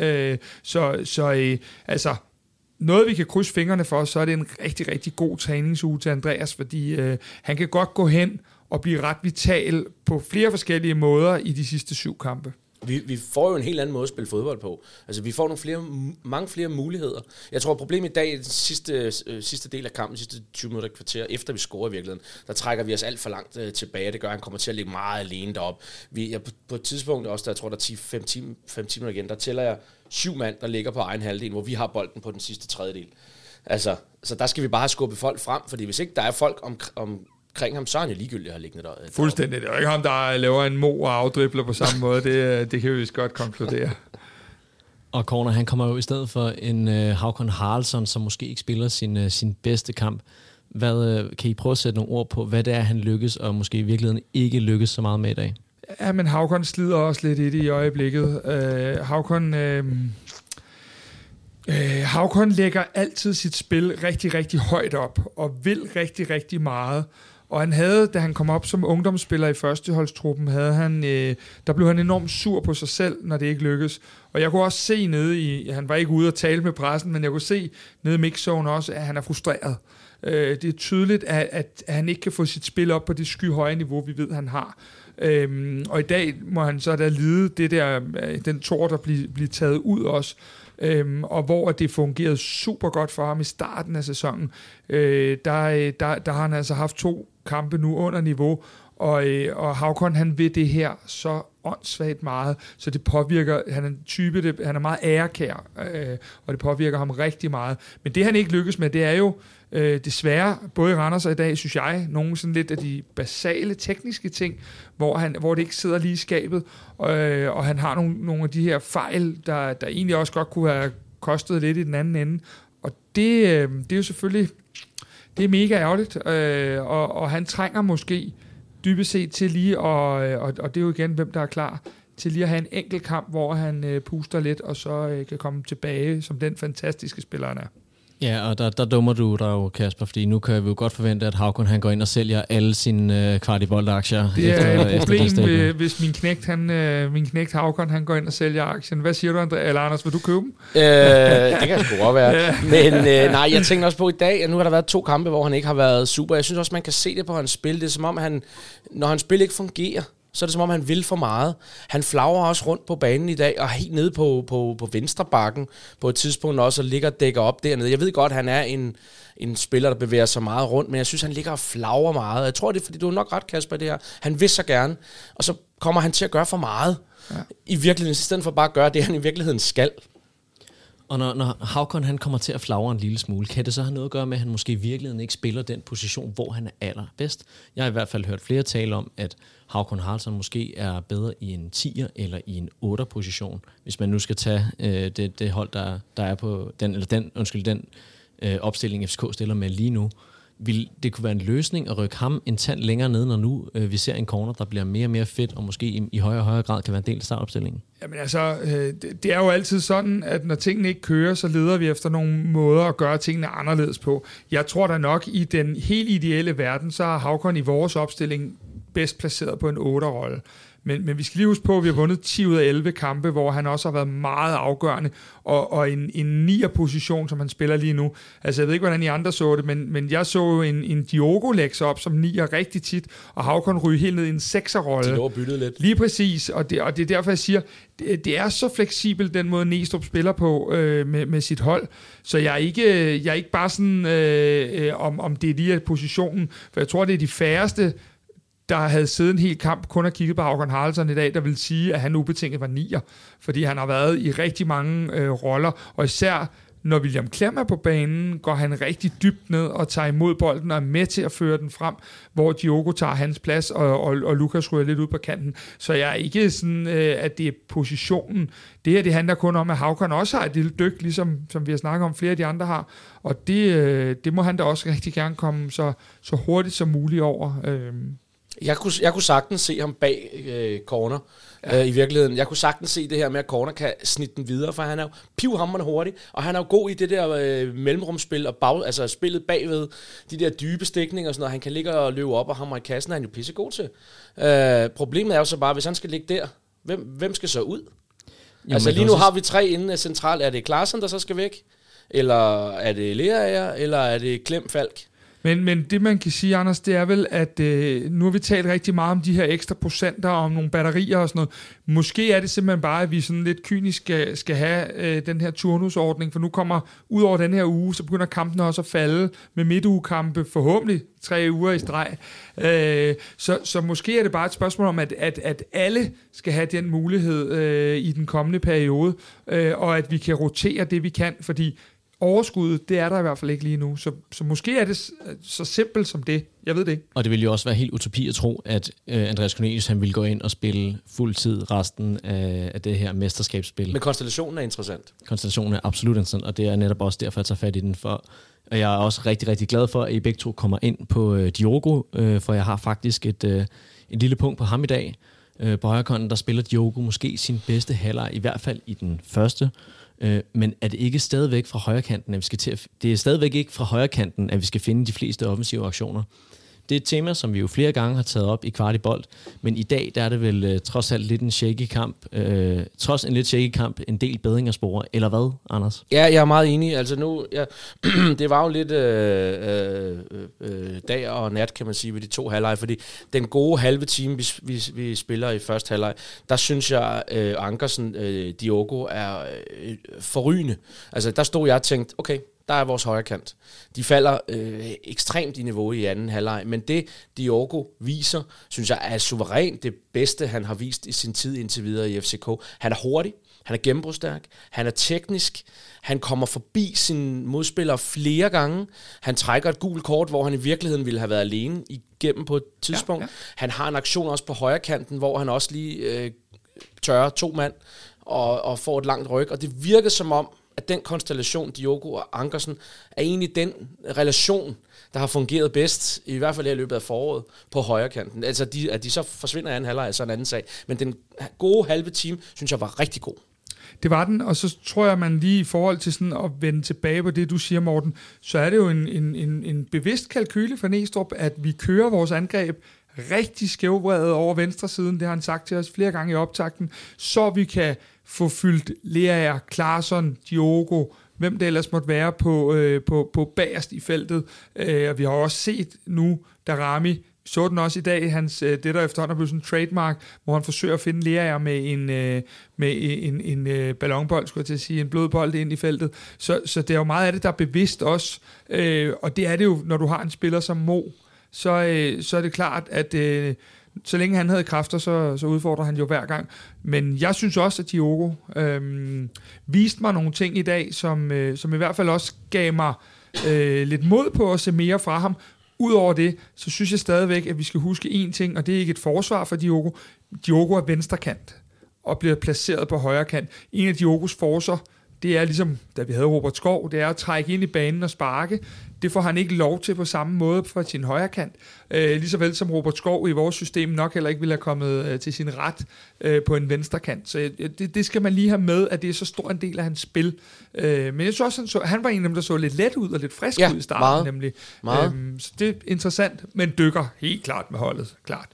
så så altså, noget, vi kan krydse fingrene for, så er det en rigtig, rigtig god træningsuge til Andreas, fordi øh, han kan godt gå hen og blive ret vital på flere forskellige måder i de sidste syv kampe. Vi, vi får jo en helt anden måde at spille fodbold på. Altså, vi får nogle flere, mange flere muligheder. Jeg tror, problemet i dag, den sidste, øh, sidste del af kampen, sidste 20 minutter kvarter, efter vi scorer i virkeligheden, der trækker vi os alt for langt øh, tilbage. Det gør, at han kommer til at ligge meget alene deroppe. Vi, jeg, på, på et tidspunkt, også der, jeg tror, der er 5-10 minutter igen, der tæller jeg syv mand, der ligger på egen halvdel, hvor vi har bolden på den sidste tredjedel. Altså, så der skal vi bare have skubbet folk frem, fordi hvis ikke der er folk om, om, omkring ham, så er han jo ligegyldig at have liggende der. Fuldstændig. Det er ikke ham, der laver en mo og afdribler på samme måde. Det, det kan vi vist godt konkludere. Og Corner, han kommer jo i stedet for en uh, Havkon Haraldsson, som måske ikke spiller sin, uh, sin bedste kamp. Hvad, uh, kan I prøve at sætte nogle ord på, hvad det er, han lykkes, og måske i virkeligheden ikke lykkes så meget med i dag? Ja, men Havkon slider også lidt i det i øjeblikket. Øh, Havkon... Øh, uh, Havkon lægger altid sit spil rigtig, rigtig højt op, og vil rigtig, rigtig meget. Og han havde, da han kom op som ungdomsspiller i førsteholdstruppen, havde han, øh, der blev han enormt sur på sig selv, når det ikke lykkedes. Og jeg kunne også se nede i, han var ikke ude og tale med pressen, men jeg kunne se nede i mixzone også, at han er frustreret. Øh, det er tydeligt, at, at, at han ikke kan få sit spil op på det skyhøje niveau, vi ved, han har. Øhm, og i dag må han så da lide det der, øh, den tår, der bliver, bliver taget ud også. Øhm, og hvor det fungerede super godt for ham i starten af sæsonen, øh, der, øh, der, der har han altså haft to kampe nu under niveau, og, øh, og Havkon han vil det her så åndssvagt meget, så det påvirker, han er en type, det, han er meget ærekær, øh, og det påvirker ham rigtig meget. Men det han ikke lykkes med, det er jo øh, desværre, både i Randers og i dag, synes jeg, nogle sådan lidt af de basale tekniske ting, hvor, han, hvor det ikke sidder lige i skabet, øh, og han har nogle, nogle af de her fejl, der, der egentlig også godt kunne have kostet lidt i den anden ende. Og det, øh, det er jo selvfølgelig, det er mega ærgerligt, øh, og, og han trænger måske dybest set til lige, og, øh, og, og det er jo igen, hvem der er klar, til lige at have en enkelt kamp, hvor han øh, puster lidt, og så øh, kan komme tilbage som den fantastiske spiller, han er. Ja, og der, der dummer du dig jo, Kasper, fordi nu kan vi jo godt forvente, at Havkon han går ind og sælger alle sine øh, kvartibolt-aktier. Det er efter, et problem, efter hvis min knægt, han, øh, min knægt Havkon han går ind og sælger aktien. Hvad siger du, André? Eller Anders, vil du købe dem? Øh, det kan sgu godt være. ja. Men øh, nej, jeg tænker også på i dag, at nu har der været to kampe, hvor han ikke har været super. Jeg synes også, man kan se det på hans spil. Det er som om, han, når hans spil ikke fungerer, så er det som om, han vil for meget. Han flager også rundt på banen i dag, og helt nede på, på, på venstre bakken på et tidspunkt også, og ligger og dækker op dernede. Jeg ved godt, han er en, en spiller, der bevæger sig meget rundt, men jeg synes, han ligger og flager meget. Jeg tror, det er, fordi du er nok ret, Kasper, det her. Han vil så gerne, og så kommer han til at gøre for meget. Ja. I virkeligheden, i stedet for bare at gøre det, han i virkeligheden skal. Og når, når Havkon han kommer til at flagre en lille smule, kan det så have noget at gøre med, at han måske i virkeligheden ikke spiller den position, hvor han er allerbedst? Jeg har i hvert fald hørt flere tale om, at Havkon Haraldsson måske er bedre i en 10'er eller i en 8'er position, hvis man nu skal tage øh, det, det hold, der, der er på den, eller den, undskyld, den øh, opstilling, FCK stiller med lige nu vil det kunne være en løsning at rykke ham en tand længere ned, når nu øh, vi ser en corner, der bliver mere og mere fedt, og måske i, i højere og højere grad kan være en del af startopstillingen? Jamen altså, øh, det, det er jo altid sådan, at når tingene ikke kører, så leder vi efter nogle måder at gøre tingene anderledes på. Jeg tror da nok, i den helt ideelle verden, så har Havkon i vores opstilling bedst placeret på en 8-rolle. Men, men vi skal lige huske på, at vi har vundet 10 ud af 11 kampe, hvor han også har været meget afgørende, og, og en, en 9'er position, som han spiller lige nu. Altså, jeg ved ikke, hvordan I andre så det, men, men jeg så en, en Diogo lægge op som 9'er rigtig tit, og Havkon ryge helt ned i en 6'er-rolle. De lå byttet lidt. Lige præcis, og det, og det er derfor, jeg siger, det, det er så fleksibelt, den måde Næstrup spiller på øh, med, med sit hold, så jeg er ikke, jeg er ikke bare sådan, øh, øh, om, om det er lige positionen, for jeg tror, det er de færreste, der havde siddet en hel kamp kun at kigge på Håkon Haraldsson i dag, der vil sige, at han ubetinget var nier, fordi han har været i rigtig mange øh, roller, og især når William Klem er på banen, går han rigtig dybt ned og tager imod bolden og er med til at føre den frem, hvor Diogo tager hans plads, og, og, og Lukas ryger lidt ud på kanten. Så jeg er ikke sådan, øh, at det er positionen. Det her, det handler kun om, at Havkon også har et lille dyk, ligesom som vi har snakket om, flere af de andre har. Og det, øh, det må han da også rigtig gerne komme så, så hurtigt som muligt over. Øh. Jeg kunne, jeg kunne sagtens se ham bag øh, corner, ja. øh, i virkeligheden. Jeg kunne sagtens se det her med, at corner kan snitte den videre, for han er jo pivhammerende hurtig, og han er jo god i det der øh, mellemrumspil, og bag, altså spillet bagved, de der dybe stikninger og sådan noget. Han kan ligge og løbe op og hamre i kassen, er han jo pissegod til. Øh, problemet er jo så bare, hvis han skal ligge der, hvem, hvem skal så ud? Jo, altså lige nu har vi tre inden centralt. Er det Klaassen, der så skal væk? Eller er det Lerager? Eller er det Klem Falk? Men, men det man kan sige, Anders, det er vel, at øh, nu har vi talt rigtig meget om de her ekstra procenter, og om nogle batterier og sådan noget. Måske er det simpelthen bare, at vi sådan lidt kynisk skal, skal have øh, den her turnusordning, for nu kommer, ud over den her uge, så begynder kampen også at falde med midtugekampe, forhåbentlig tre uger i streg. Øh, så, så måske er det bare et spørgsmål om, at, at, at alle skal have den mulighed øh, i den kommende periode, øh, og at vi kan rotere det, vi kan, fordi overskuddet, det er der i hvert fald ikke lige nu. Så, så måske er det så simpelt som det. Jeg ved det ikke. Og det ville jo også være helt utopi at tro, at øh, Andreas Cornelius han ville gå ind og spille fuld tid resten af, af det her mesterskabsspil. Men konstellationen er interessant. Konstellationen er absolut interessant, og det er netop også derfor, jeg tager fat i den. For, og jeg er også rigtig, rigtig glad for, at I begge to kommer ind på øh, Diogo, øh, for jeg har faktisk et, øh, et lille punkt på ham i dag. Øh, på højre der spiller Diogo måske sin bedste halvleg, i hvert fald i den første. Øh, men er det ikke stadigvæk fra højre kanten, at vi skal til at, det er stadigvæk ikke fra højre kanten, at vi skal finde de fleste offensive aktioner. Det er et tema, som vi jo flere gange har taget op i kvartibolt, men i dag der er det vel øh, trods alt lidt en shaky kamp. øh, trods en lidt shaky kamp, en del bedring af spore. Eller hvad, Anders? Ja, jeg er meget enig. Altså nu, ja, det var jo lidt øh, øh, øh, dag og nat, kan man sige, ved de to halvleje, fordi den gode halve time, vi, vi, vi spiller i første halvleg, der synes jeg, øh, Ankersen, øh, Diogo, er øh, forrygende. Altså der stod jeg og tænkte, okay, der er vores højre kant. De falder øh, ekstremt i niveau i anden halvleg, men det Diogo viser, synes jeg er suverænt det bedste, han har vist i sin tid indtil videre i FCK. Han er hurtig, han er gennembrudsstærk, han er teknisk, han kommer forbi sin modspiller flere gange, han trækker et gult kort, hvor han i virkeligheden ville have været alene igennem på et tidspunkt. Ja, ja. Han har en aktion også på højre kanten, hvor han også lige øh, tørrer to mand og, og får et langt ryg, og det virker som om, at den konstellation, Diogo og Ankersen, er egentlig den relation, der har fungeret bedst, i hvert fald i løbet af foråret, på højre kanten. Altså, de, at de så forsvinder i anden halvleg, er en anden sag. Men den gode halve team, synes jeg var rigtig god. Det var den, og så tror jeg, man lige i forhold til sådan at vende tilbage på det, du siger, Morten, så er det jo en, en, en, en bevidst kalkyle for Næstrup, at vi kører vores angreb rigtig skævbredet over venstre siden, det har han sagt til os flere gange i optakten, så vi kan få fyldt Lea, Klarsson, Diogo, hvem det ellers måtte være på, øh, på, på bagerst i feltet. Øh, og vi har også set nu, da Rami så den også i dag, hans, øh, det der efterhånden er blevet sådan en trademark, hvor han forsøger at finde Lea med en, øh, med en, en, en øh, ballonbold, skulle jeg til at sige, en blodbold ind i feltet. Så, så det er jo meget af det, der er bevidst også. Øh, og det er det jo, når du har en spiller som Mo, så, øh, så er det klart, at så længe han havde kræfter, så, så udfordrer han jo hver gang. Men jeg synes også, at Diogo øh, viste mig nogle ting i dag, som, øh, som i hvert fald også gav mig øh, lidt mod på at se mere fra ham. Udover det, så synes jeg stadigvæk, at vi skal huske én ting, og det er ikke et forsvar for Diogo. Diogo er venstrekant og bliver placeret på højre kant. En af Diogos forser, det er ligesom, da vi havde Robert Skov, det er at trække ind i banen og sparke. Det får han ikke lov til på samme måde fra sin højre kant. Øh, lige så vel som Robert Skov i vores system nok heller ikke ville have kommet øh, til sin ret øh, på en venstre kant. Så øh, det, det skal man lige have med, at det er så stor en del af hans spil. Øh, men jeg synes også, han, så, han var en af dem, der så lidt let ud og lidt frisk ja, ud i starten. Meget, nemlig. Meget. Øhm, så det er interessant, men dykker helt klart med holdet. Klart.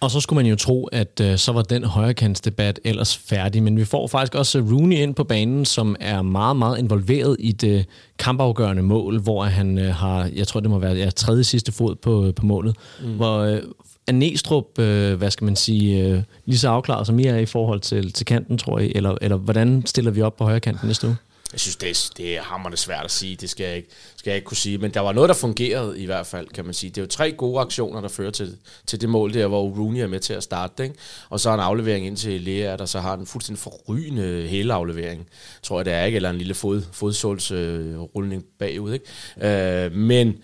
Og så skulle man jo tro, at øh, så var den højrekantsdebat ellers færdig. Men vi får faktisk også Rooney ind på banen, som er meget, meget involveret i det kampafgørende mål, hvor han øh, har, jeg tror det må være ja, tredje sidste fod på, på målet. Mm. Hvor øh, er Næstrup, øh, hvad skal man sige, øh, lige så afklaret som I er i forhold til, til kanten, tror jeg? Eller, eller hvordan stiller vi op på højre kanten næste uge? Jeg synes, det er, det er hammerende svært at sige, det skal jeg, ikke, skal jeg ikke kunne sige. Men der var noget, der fungerede i hvert fald, kan man sige. Det er jo tre gode aktioner, der fører til, til det mål der, hvor Rooney er med til at starte. Ikke? Og så en aflevering ind til Lea, der så har en fuldstændig forrygende hele aflevering. Tror jeg, det er ikke, eller en lille fod, fodsålsrulning øh, bagud. Ikke? Øh, men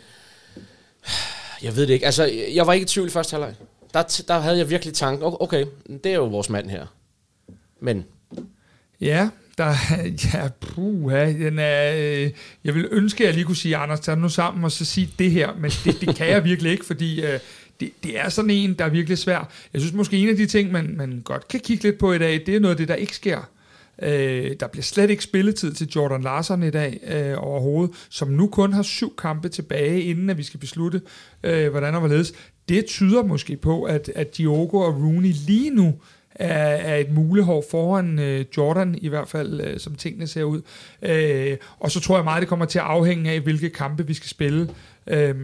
jeg ved det ikke. Altså, jeg var ikke i tvivl i første halvleg. Der, der havde jeg virkelig tanken, okay, det er jo vores mand her. Men... Ja, der, ja, puha, den er, øh, jeg vil ønske, at jeg lige kunne sige, Anders, tag nu sammen og så sige det her, men det, det kan jeg virkelig ikke, fordi øh, det, det er sådan en, der er virkelig svær. Jeg synes måske, en af de ting, man, man godt kan kigge lidt på i dag, det er noget af det, der ikke sker. Øh, der bliver slet ikke spilletid til Jordan Larsen i dag øh, overhovedet, som nu kun har syv kampe tilbage, inden at vi skal beslutte, øh, hvordan og hvorledes. Det tyder måske på, at, at Diogo og Rooney lige nu er, er et mulehår foran øh, Jordan, i hvert fald øh, som tingene ser ud. Øh, og så tror jeg meget, det kommer til at afhænge af, hvilke kampe vi skal spille. Øh,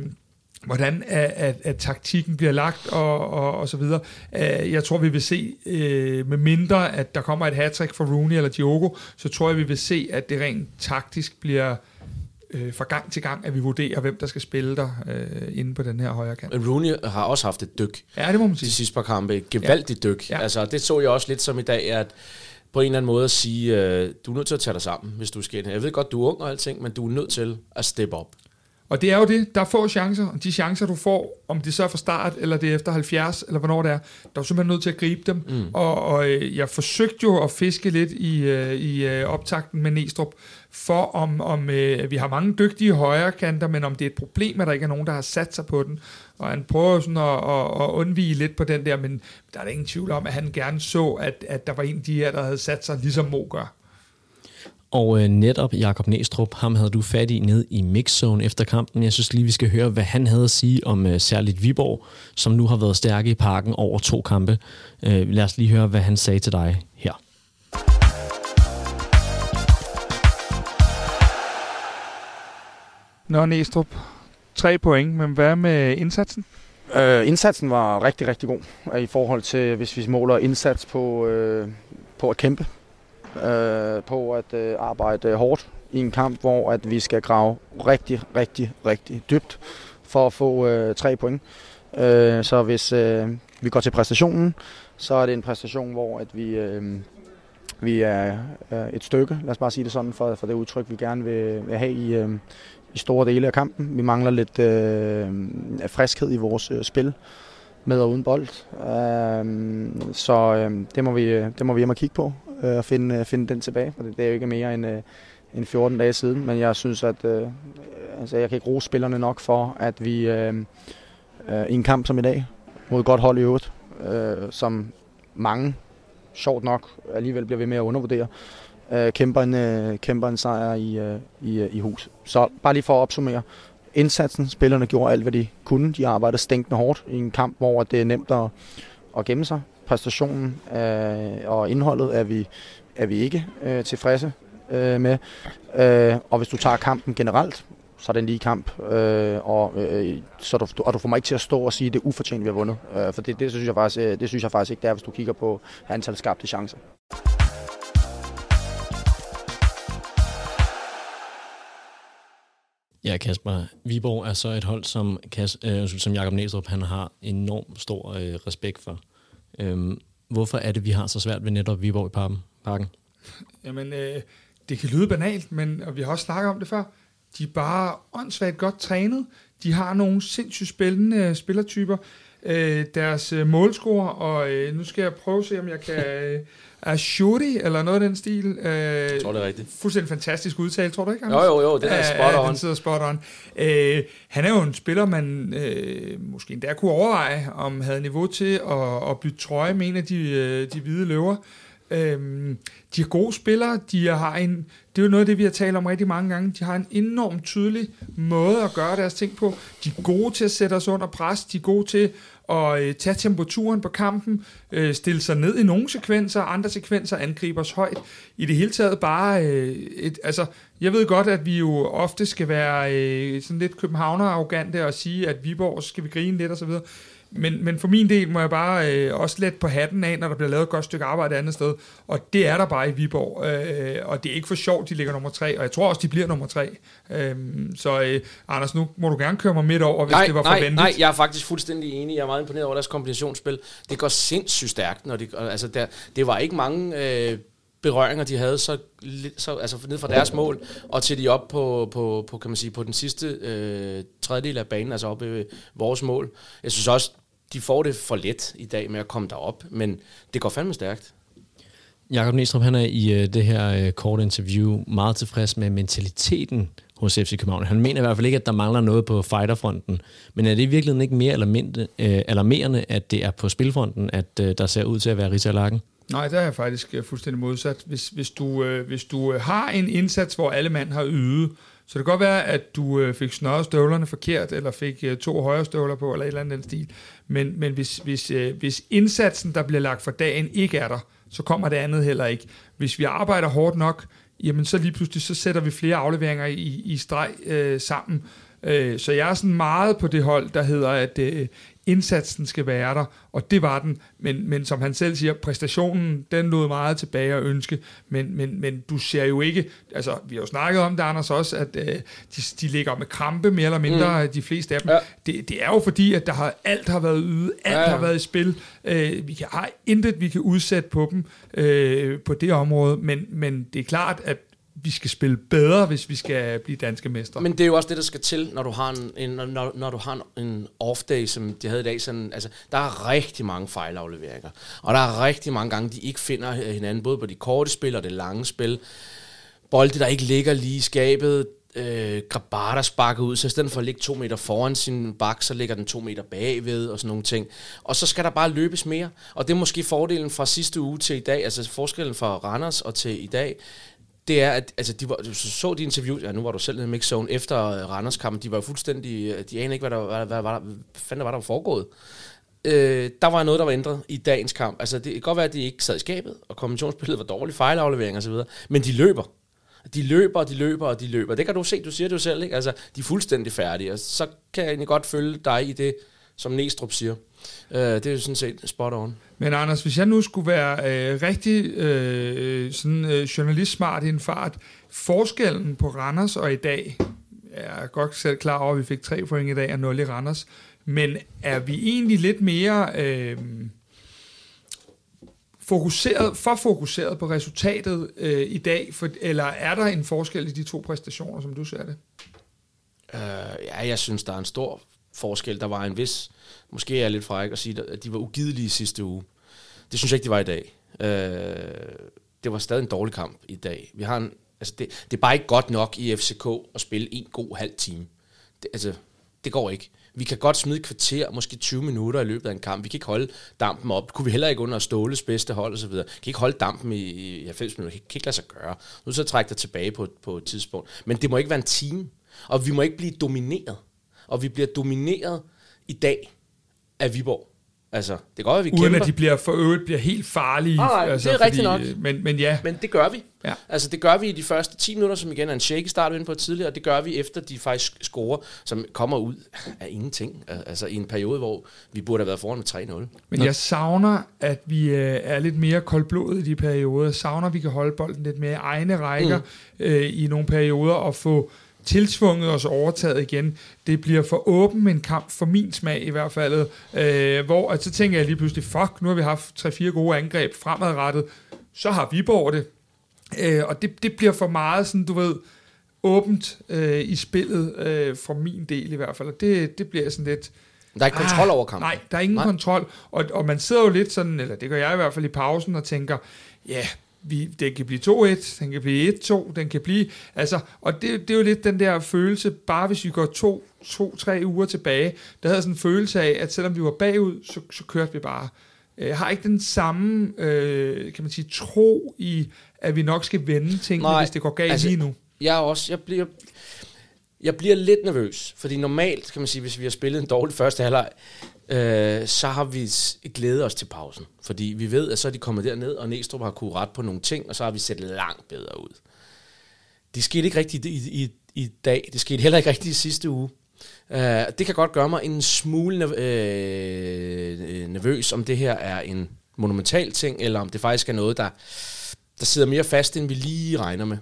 hvordan at, at, at taktikken bliver lagt og, og, og så videre. Øh, jeg tror, vi vil se, øh, med mindre at der kommer et hat for Rooney eller Diogo, så tror jeg, vi vil se, at det rent taktisk bliver øh, fra gang til gang, at vi vurderer, hvem der skal spille der øh, inde på den her højre kant. Rooney har også haft et dyk. Ja, det må man sige. De sidste par kampe. Gevaldigt ja. dyk. Ja. Altså, det så jeg også lidt som i dag, at på en eller anden måde at sige, øh, du er nødt til at tage dig sammen, hvis du skal ind Jeg ved godt, du er ung og alting, men du er nødt til at steppe op. Og det er jo det, der er få chancer, og de chancer, du får, om det så er fra start, eller det er efter 70, eller hvornår det er, der er simpelthen nødt til at gribe dem. Mm. Og, og øh, jeg forsøgte jo at fiske lidt i, øh, i øh, optakten med Næstrup, for om, om øh, vi har mange dygtige højre kanter, men om det er et problem, at der ikke er nogen, der har sat sig på den. Og han prøver sådan at, at, at undvige lidt på den der, men der er der ingen tvivl om, at han gerne så, at, at der var en af de her, der havde sat sig, ligesom Mo gør. Og øh, netop Jakob Næstrup, ham havde du fat i ned i mixzone efter kampen. Jeg synes lige, vi skal høre, hvad han havde at sige om øh, særligt Viborg, som nu har været stærke i parken over to kampe. Øh, lad os lige høre, hvad han sagde til dig her. Nå, Næstrup. Tre point, men hvad med indsatsen? Øh, indsatsen var rigtig, rigtig god i forhold til, hvis vi måler indsats på, øh, på at kæmpe, øh, på at øh, arbejde hårdt i en kamp, hvor at vi skal grave rigtig, rigtig, rigtig dybt for at få øh, tre point. Øh, så hvis øh, vi går til præstationen, så er det en præstation, hvor at vi, øh, vi er øh, et stykke, lad os bare sige det sådan, for, for det udtryk, vi gerne vil, vil have i, øh, i store dele af kampen. Vi mangler lidt øh, friskhed i vores øh, spil med og uden bold. Øh, så øh, det, må vi, øh, det må vi hjem og kigge på øh, at finde, øh, finde den tilbage, for det, det er jo ikke mere end, øh, end 14 dage siden. Men jeg synes, at øh, altså, jeg kan ikke rose spillerne nok for, at vi øh, øh, i en kamp som i dag, mod et godt hold i øvrigt, øh, som mange, sjovt nok, alligevel bliver ved med at undervurdere, øh, kæmper, en, øh, kæmper en sejr i, øh, i, øh, i hus. Så bare lige for at opsummere. Indsatsen, spillerne gjorde alt, hvad de kunne. De arbejdede stænkende hårdt i en kamp, hvor det er nemt at, at gemme sig. Præstationen øh, og indholdet er vi, er vi ikke øh, tilfredse øh, med. Øh, og hvis du tager kampen generelt, så er det en lige kamp, øh, og, øh, så du, og du får mig ikke til at stå og sige, at det er ufortjent, vi har vundet. Øh, for det, det, synes jeg faktisk, øh, det synes jeg faktisk ikke, det er, hvis du kigger på antal skabte chancer. Ja, Kasper. Viborg er så et hold, som, Kas, øh, som Jakob Næstrup han har enormt stor øh, respekt for. Øhm, hvorfor er det, vi har så svært ved netop Viborg i parken? parken? Jamen, øh, det kan lyde banalt, men og vi har også snakket om det før. De er bare åndssvagt godt trænet. De har nogle sindssygt spændende spillertyper. Øh, deres øh, målscore, og øh, nu skal jeg prøve at se, om jeg kan... Øh, Ashuri, eller noget af den stil. Øh, jeg tror, det er rigtigt. Fuldstændig fantastisk udtale, tror du ikke, Anders? Jo, jo, jo, det er spot on. den sidder spot on. Øh, han er jo en spiller, man øh, måske endda kunne overveje, om havde niveau til at, at bytte trøje med en af de, øh, de hvide løver. Øhm, de er gode spillere, de har en, det er jo noget af det, vi har talt om rigtig mange gange, de har en enormt tydelig måde at gøre deres ting på. De er gode til at sætte os under pres, de er gode til og øh, tage temperaturen på kampen, øh, stille sig ned i nogle sekvenser, andre sekvenser angriber os højt. I det hele taget bare øh, et, altså, jeg ved godt, at vi jo ofte skal være øh, sådan lidt københavner-arrogante og sige, at Viborg skal vi grine lidt og så videre. Men, men for min del må jeg bare øh, også let på hatten af, når der bliver lavet et godt stykke arbejde et andet sted. Og det er der bare i Viborg. Øh, og det er ikke for sjovt, de ligger nummer tre. Og jeg tror også, de bliver nummer tre. Øh, så øh, Anders, nu må du gerne køre mig midt over, hvis nej, det var nej, forventet. Nej, jeg er faktisk fuldstændig enig. Jeg er meget imponeret over deres kombinationsspil. Det går sindssygt stærkt. Når det, altså der, det var ikke mange... Øh, berøringer, de havde, så, så altså ned fra deres mål, og til de op på, på, på, kan man sige, på den sidste øh, tredjedel af banen, altså oppe ved vores mål. Jeg synes også, de får det for let i dag med at komme derop, men det går fandme stærkt. Jakob Næstrup, han er i uh, det her uh, korte interview meget tilfreds med mentaliteten hos FC København. Han mener i hvert fald ikke, at der mangler noget på fighterfronten, men er det i virkeligheden ikke mere alarmerende, uh, alarmerende at det er på spilfronten, at uh, der ser ud til at være Rizalakken? Nej, der er jeg faktisk fuldstændig modsat. Hvis, hvis, du, øh, hvis du har en indsats, hvor alle mand har ydet, så det kan godt være, at du øh, fik snøret støvlerne forkert, eller fik øh, to højre støvler på, eller et eller andet den stil. Men, men hvis, hvis, øh, hvis indsatsen, der bliver lagt for dagen, ikke er der, så kommer det andet heller ikke. Hvis vi arbejder hårdt nok, jamen så lige pludselig, så sætter vi flere afleveringer i, i streg øh, sammen. Øh, så jeg er sådan meget på det hold, der hedder, at øh, indsatsen skal være der, og det var den, men, men som han selv siger, præstationen, den lod meget tilbage at ønske, men, men, men du ser jo ikke, altså vi har jo snakket om det, Anders, også, at øh, de, de ligger med krampe mere eller mindre, mm. de fleste af dem. Ja. Det, det er jo fordi, at der har, alt har været yde, alt ja, ja. har været i spil, øh, vi kan, har intet, vi kan udsætte på dem øh, på det område, men, men det er klart, at vi skal spille bedre, hvis vi skal blive danske mestre. Men det er jo også det, der skal til, når du har en, en når, når du har en, en off-day, som de havde i dag. Sådan, altså, der er rigtig mange fejlafleveringer. Og der er rigtig mange gange, de ikke finder hinanden, både på de korte spil og det lange spil. Bolde, der ikke ligger lige i skabet. Øh, Grabata sparker ud, så i stedet for at ligge to meter foran sin bak, så ligger den to meter bagved og sådan nogle ting. Og så skal der bare løbes mere. Og det er måske fordelen fra sidste uge til i dag, altså forskellen fra Randers og til i dag, det er, at altså, de var, du så de interview, ja, nu var du selv i mix zone efter øh, Randers kampen, de var fuldstændig, øh, de anede ikke, hvad der, hvad, hvad, hvad, hvad, hvad fanden var der var foregået. Øh, der var noget, der var ændret i dagens kamp. Altså, det kan godt være, at de ikke sad i skabet, og kombinationsspillet var dårlig, fejlaflevering og så videre, men de løber. De løber, og de løber, og de løber. Det kan du se, du siger det jo selv, ikke? Altså, de er fuldstændig færdige, og så kan jeg egentlig godt følge dig i det, som Næstrup siger. Øh, det er jo sådan set spot on. Men Anders, hvis jeg nu skulle være øh, rigtig øh, sådan, øh, journalist-smart i en fart, forskellen på Randers og i dag, jeg er godt selv klar over, at vi fik tre point i dag og 0 i Randers, men er vi egentlig lidt mere øh, fokuseret, for fokuseret på resultatet øh, i dag, for, eller er der en forskel i de to præstationer, som du ser det? Øh, ja, jeg synes, der er en stor forskel. Der var en vis, måske er jeg lidt fræk at sige, at de var ugidelige sidste uge. Det synes jeg ikke, de var i dag. Øh, det var stadig en dårlig kamp i dag. Vi har en, altså det, det er bare ikke godt nok i FCK at spille en god halv time. Det, altså, det går ikke. Vi kan godt smide et kvarter, måske 20 minutter i løbet af en kamp. Vi kan ikke holde dampen op. Det kunne vi heller ikke under Ståles bedste hold osv. Vi kan ikke holde dampen i, i 90 minutter. Det kan ikke lade sig gøre. Nu så trækker dig tilbage på, på et tidspunkt. Men det må ikke være en time. Og vi må ikke blive domineret. Og vi bliver domineret i dag af Viborg. Altså, det at vi Uden kæmper. at de bliver for øvrigt bliver helt farlige. Nej, nej, altså, det er rigtigt nok. Men, men ja, Men det gør vi. Ja. Altså, det gør vi i de første 10 minutter, som igen er en shake start, vi inde på tidligere, og det gør vi efter, de faktisk scorer, som kommer ud af ingenting. Altså, i en periode, hvor vi burde have været foran med 3-0. men jeg savner, at vi øh, er lidt mere koldblodet i de perioder. Jeg savner, at vi kan holde bolden lidt mere i egne rækker mm. øh, i nogle perioder og få tilsvunget os overtaget igen. Det bliver for åben en kamp, for min smag i hvert fald, øh, hvor at så tænker jeg lige pludselig, fuck, nu har vi haft 3-4 gode angreb fremadrettet, så har Viborg det. Øh, og det, det bliver for meget sådan, du ved, åbent øh, i spillet, øh, fra min del i hvert fald. Og det, det bliver sådan lidt... Der er ikke kontrol over kampen. Nej, der er ingen Nej. kontrol. Og, og man sidder jo lidt sådan, eller det gør jeg i hvert fald i pausen, og tænker, ja, vi, den kan blive 2-1, den kan blive 1-2, den kan blive... Altså, og det, det er jo lidt den der følelse, bare hvis vi går to, to, tre uger tilbage, der havde jeg sådan en følelse af, at selvom vi var bagud, så, så kørte vi bare. Jeg har ikke den samme, øh, kan man sige, tro i, at vi nok skal vende tingene, Nej, hvis det går galt altså, lige nu. Jeg også, jeg bliver, jeg bliver lidt nervøs, fordi normalt, kan man sige, hvis vi har spillet en dårlig første halvleg, øh, så har vi glædet os til pausen. Fordi vi ved, at så er de kommet derned, og Næstrup har kunne ret på nogle ting, og så har vi set langt bedre ud. Det skete ikke rigtigt i, i, i dag. Det skete heller ikke rigtigt i sidste uge. Uh, det kan godt gøre mig en smule nerv- øh, nervøs, om det her er en monumental ting, eller om det faktisk er noget, der, der sidder mere fast, end vi lige regner med.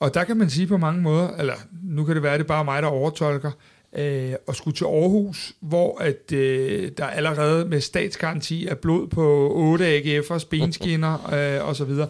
Og der kan man sige på mange måder, eller nu kan det være, at det er bare mig, der overtolker, øh, og skulle til Aarhus, hvor at, øh, der allerede med statsgaranti er blod på 8 AGF'ers benskinner øh, og så videre.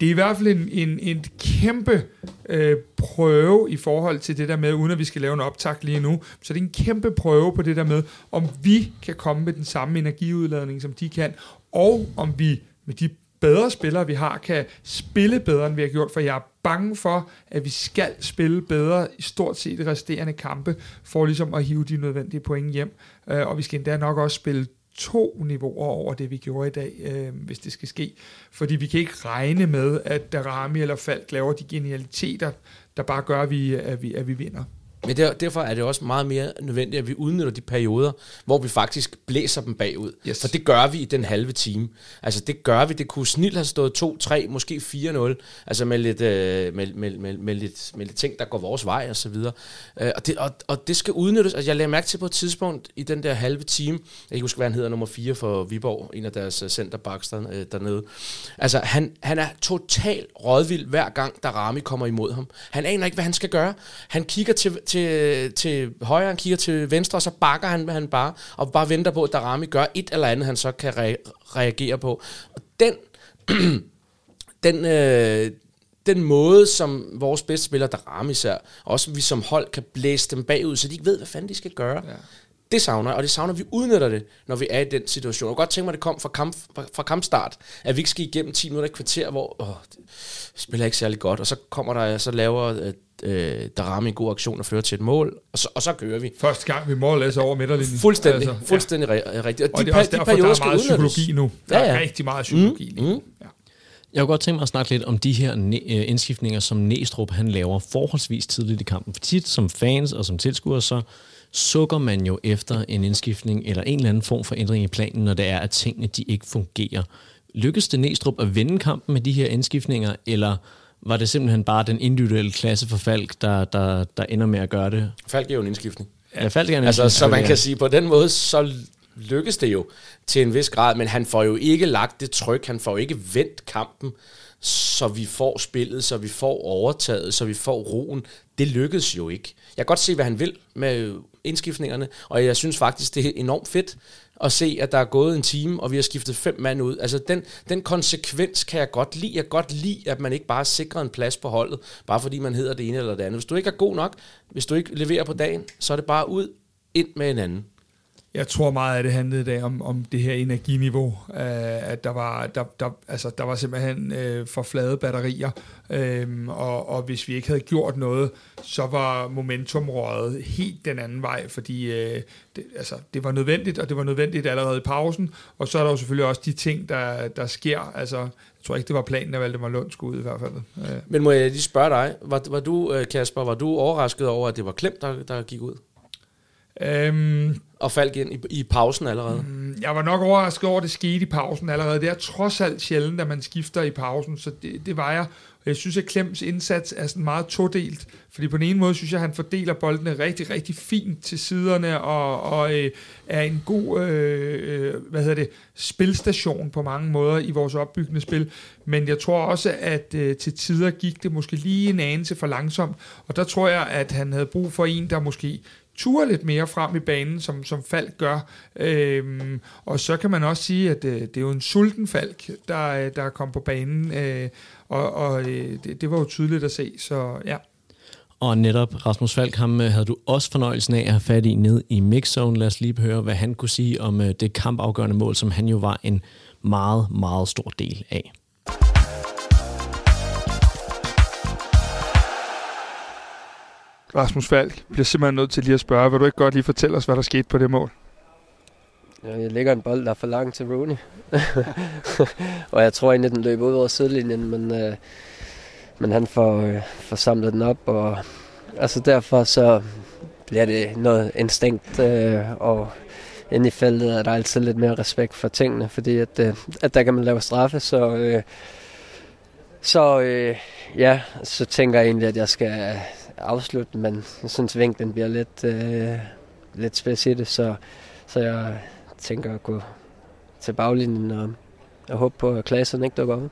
Det er i hvert fald en, en, en kæmpe øh, prøve i forhold til det der med, uden at vi skal lave en optag lige nu, så det er en kæmpe prøve på det der med, om vi kan komme med den samme energiudladning, som de kan, og om vi med de bedre spillere, vi har, kan spille bedre, end vi har gjort, for jeg er bange for, at vi skal spille bedre i stort set de resterende kampe, for ligesom at hive de nødvendige point hjem. Øh, og vi skal endda nok også spille to niveauer over det, vi gjorde i dag, øh, hvis det skal ske. Fordi vi kan ikke regne med, at Darami eller Falk laver de genialiteter, der bare gør, at vi, at vi, at vi vinder. Men der, derfor er det også meget mere nødvendigt, at vi udnytter de perioder, hvor vi faktisk blæser dem bagud. Yes. For det gør vi i den halve time. Altså det gør vi. Det kunne snilt have stået 2-3, måske 4-0. Altså med lidt, øh, med, med, med, med, lidt, med lidt ting, der går vores vej og så videre. Øh, og, det, og, og det skal udnyttes. Altså jeg lagde mærke til på et tidspunkt i den der halve time, jeg kan huske, hvad han hedder, nummer 4 for Viborg, en af deres øh, centerbacks der, øh, dernede. Altså han, han er totalt rådvild hver gang, der Rami kommer imod ham. Han aner ikke, hvad han skal gøre. Han kigger til, til, til højre, han kigger til venstre, og så bakker han, han bare, og bare venter på, at Darami gør et eller andet, han så kan re- reagere på. Og den, den, øh, den måde, som vores bedste spiller, Darami især, også vi som hold kan blæse dem bagud, så de ikke ved, hvad fanden de skal gøre. Ja. Det savner jeg, og det savner, at vi udnytter det, når vi er i den situation. Jeg kunne godt tænke mig, at det kom fra, kamp, fra kampstart, at vi ikke skal igennem 10 minutter i kvarter, hvor åh, det spiller ikke særlig godt, og så kommer der, så laver øh, øh, Darami en god aktion og fører til et mål, og så, og så kører vi. Første gang, vi må læse over midterlinjen. Fuldstændig, Altså, fuldstændig ja. rigtigt. Og det er også derfor, der er meget psykologi nu. Der Ja, ja, er rigtig meget psykologi Mm, lige nu. mm. Ja. Jeg kunne godt tænke mig at snakke lidt om de her øh, indskiftninger, som Næstrup han laver forholdsvis tidligt i kampen. For tit som fans og som tilskuere, så sukker man jo efter en indskiftning eller en eller anden form for ændring i planen, når det er, at tingene de ikke fungerer. Lykkedes det Næstrup at vinde kampen med de her indskiftninger, eller var det simpelthen bare den individuelle klasse for Falk, der, der, der ender med at gøre det? Falk er jo en indskiftning. Ja, Falk er en Altså, så man kan sige, på den måde, så lykkes det jo til en vis grad, men han får jo ikke lagt det tryk, han får jo ikke vendt kampen, så vi får spillet, så vi får overtaget, så vi får roen. Det lykkedes jo ikke. Jeg kan godt se, hvad han vil med indskiftningerne, og jeg synes faktisk, det er enormt fedt at se, at der er gået en time, og vi har skiftet fem mand ud. Altså, den, den konsekvens kan jeg godt lide. Jeg kan godt lide, at man ikke bare sikrer en plads på holdet, bare fordi man hedder det ene eller det andet. Hvis du ikke er god nok, hvis du ikke leverer på dagen, så er det bare ud, ind med en anden. Jeg tror meget, at det handlede der om, om det her energiniveau. øh, at der var, der, der, altså, der var simpelthen øh, for flade batterier. øh, og, og hvis vi ikke havde gjort noget, så var momentum røget helt den anden vej, fordi øh, det, altså, det var nødvendigt, og det var nødvendigt allerede i pausen. Og så er der jo selvfølgelig også de ting, der, der sker. Altså, jeg tror ikke, det var planen, at Valdemar Lund skulle ud i hvert fald. Øh. Men må jeg lige spørge dig, var, var du, øh, Kasper, var du overrasket over, at det var Klemt, der, der gik ud? Um, og faldt ind i, i pausen allerede? Mm, jeg var nok overrasket over, at det skete i pausen allerede. Det er trods alt sjældent, at man skifter i pausen, så det, det var jeg. Jeg synes, at Klems indsats er sådan meget todelt, fordi på den ene måde synes jeg, at han fordeler boldene rigtig, rigtig fint til siderne, og, og øh, er en god øh, hvad hedder det, spilstation på mange måder i vores opbyggende spil. Men jeg tror også, at øh, til tider gik det måske lige en anelse for langsomt, og der tror jeg, at han havde brug for en, der måske ture lidt mere frem i banen, som, som Falk gør. Øhm, og så kan man også sige, at øh, det er jo en sulten Falk, der, øh, der kom på banen, øh, og, og øh, det, det var jo tydeligt at se, så ja. Og netop Rasmus Falk, ham øh, havde du også fornøjelsen af at have fat i ned i mixzone. Lad os lige høre, hvad han kunne sige om øh, det kampafgørende mål, som han jo var en meget, meget stor del af. Rasmus Falk bliver simpelthen nødt til lige at spørge, vil du ikke godt lige fortælle os, hvad der skete på det mål? Ja, jeg lægger en bold, der er for langt til Rooney. og jeg tror egentlig, den løber ud over sidelinjen, men, øh, men han får, øh, får samlet den op, og altså derfor så bliver det noget instinkt, øh, og inde i feltet er der altid lidt mere respekt for tingene, fordi at, øh, at der kan man lave straffe, så, øh, så øh, ja, så tænker jeg egentlig, at jeg skal afslutte, men jeg synes, vinklen bliver lidt, øh, lidt spids i det, så, så jeg tænker at gå til baglinjen og, og håbe på, at klassen ikke dukker op.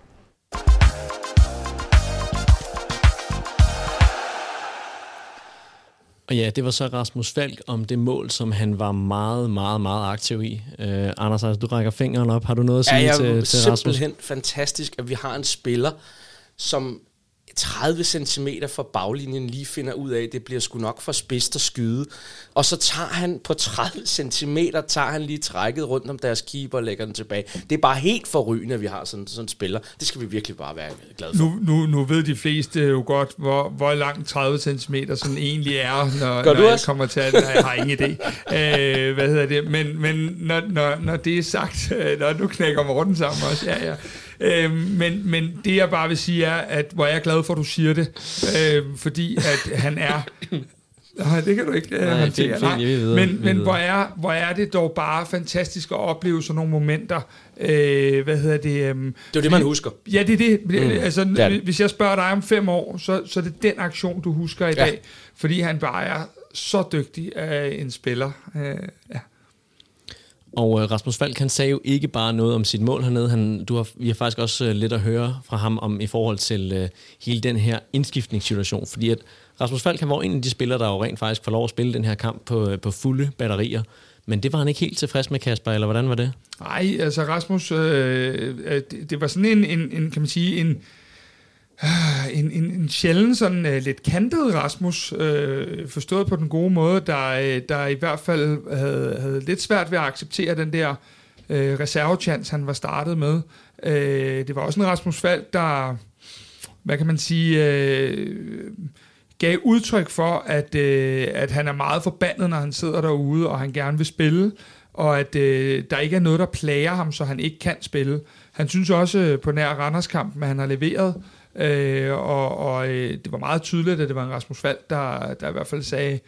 Og ja, det var så Rasmus Falk om det mål, som han var meget, meget, meget aktiv i. Uh, Anders, altså, du rækker fingeren op. Har du noget at sige ja, til, til Rasmus? simpelthen fantastisk, at vi har en spiller, som 30 cm fra baglinjen lige finder ud af, at det bliver sgu nok for spidst at skyde. Og så tager han på 30 cm, tager han lige trækket rundt om deres keeper og lægger den tilbage. Det er bare helt forrygende, at vi har sådan, sådan en spiller. Det skal vi virkelig bare være glade for. Nu, nu, nu ved de fleste jo godt, hvor, hvor langt 30 cm sådan egentlig er, når, Gør når jeg kommer til at... Nej, jeg har ingen idé. Øh, hvad hedder det? Men, men når, når, når det er sagt, øh, når du knækker Morten sammen også, ja, ja. Øh, men, men det jeg bare vil sige er, at hvor jeg er glad for, at du siger det, øh, fordi at han er... Nej, det kan du ikke Nej, håndtere. vi men men hvor, er, hvor er det dog bare fantastisk at opleve sådan nogle momenter. Øh, hvad hedder det? Øh, Det er jo det, man husker. Ja, det er det. Mm. Altså, det er det. Hvis jeg spørger dig om fem år, så, så er det den aktion, du husker i Ja. dag. Fordi han bare er så dygtig af en spiller. Øh, ja. Og øh, Rasmus Falk, han sagde jo ikke bare noget om sit mål hernede. Han, du har, vi har faktisk også øh, lidt at høre fra ham om i forhold til øh, hele den her indskiftningssituation. Fordi at Rasmus Falk, han var en af de spillere, der jo rent faktisk får lov at spille den her kamp på, øh, på fulde batterier. Men det var han ikke helt tilfreds med, Kasper, eller hvordan var det? Nej, altså Rasmus, øh, øh, det, det var sådan en, en, en kan man sige, en, øh, en, en, en sjældent sådan uh, lidt kantet Rasmus, uh, forstået på den gode måde, der, uh, der i hvert fald havde, havde lidt svært ved at acceptere den der uh, reservechance, han var startet med. Uh, det var også en Rasmus Falk, der, hvad kan man sige, uh, gav udtryk for, at, uh, at han er meget forbandet, når han sidder derude, og han gerne vil spille. og at uh, der ikke er noget, der plager ham, så han ikke kan spille. Han synes også øh, på nær Randerskampen, at han har leveret, øh, og, og øh, det var meget tydeligt, at det var en Rasmus Fald, der, der i hvert fald sagde,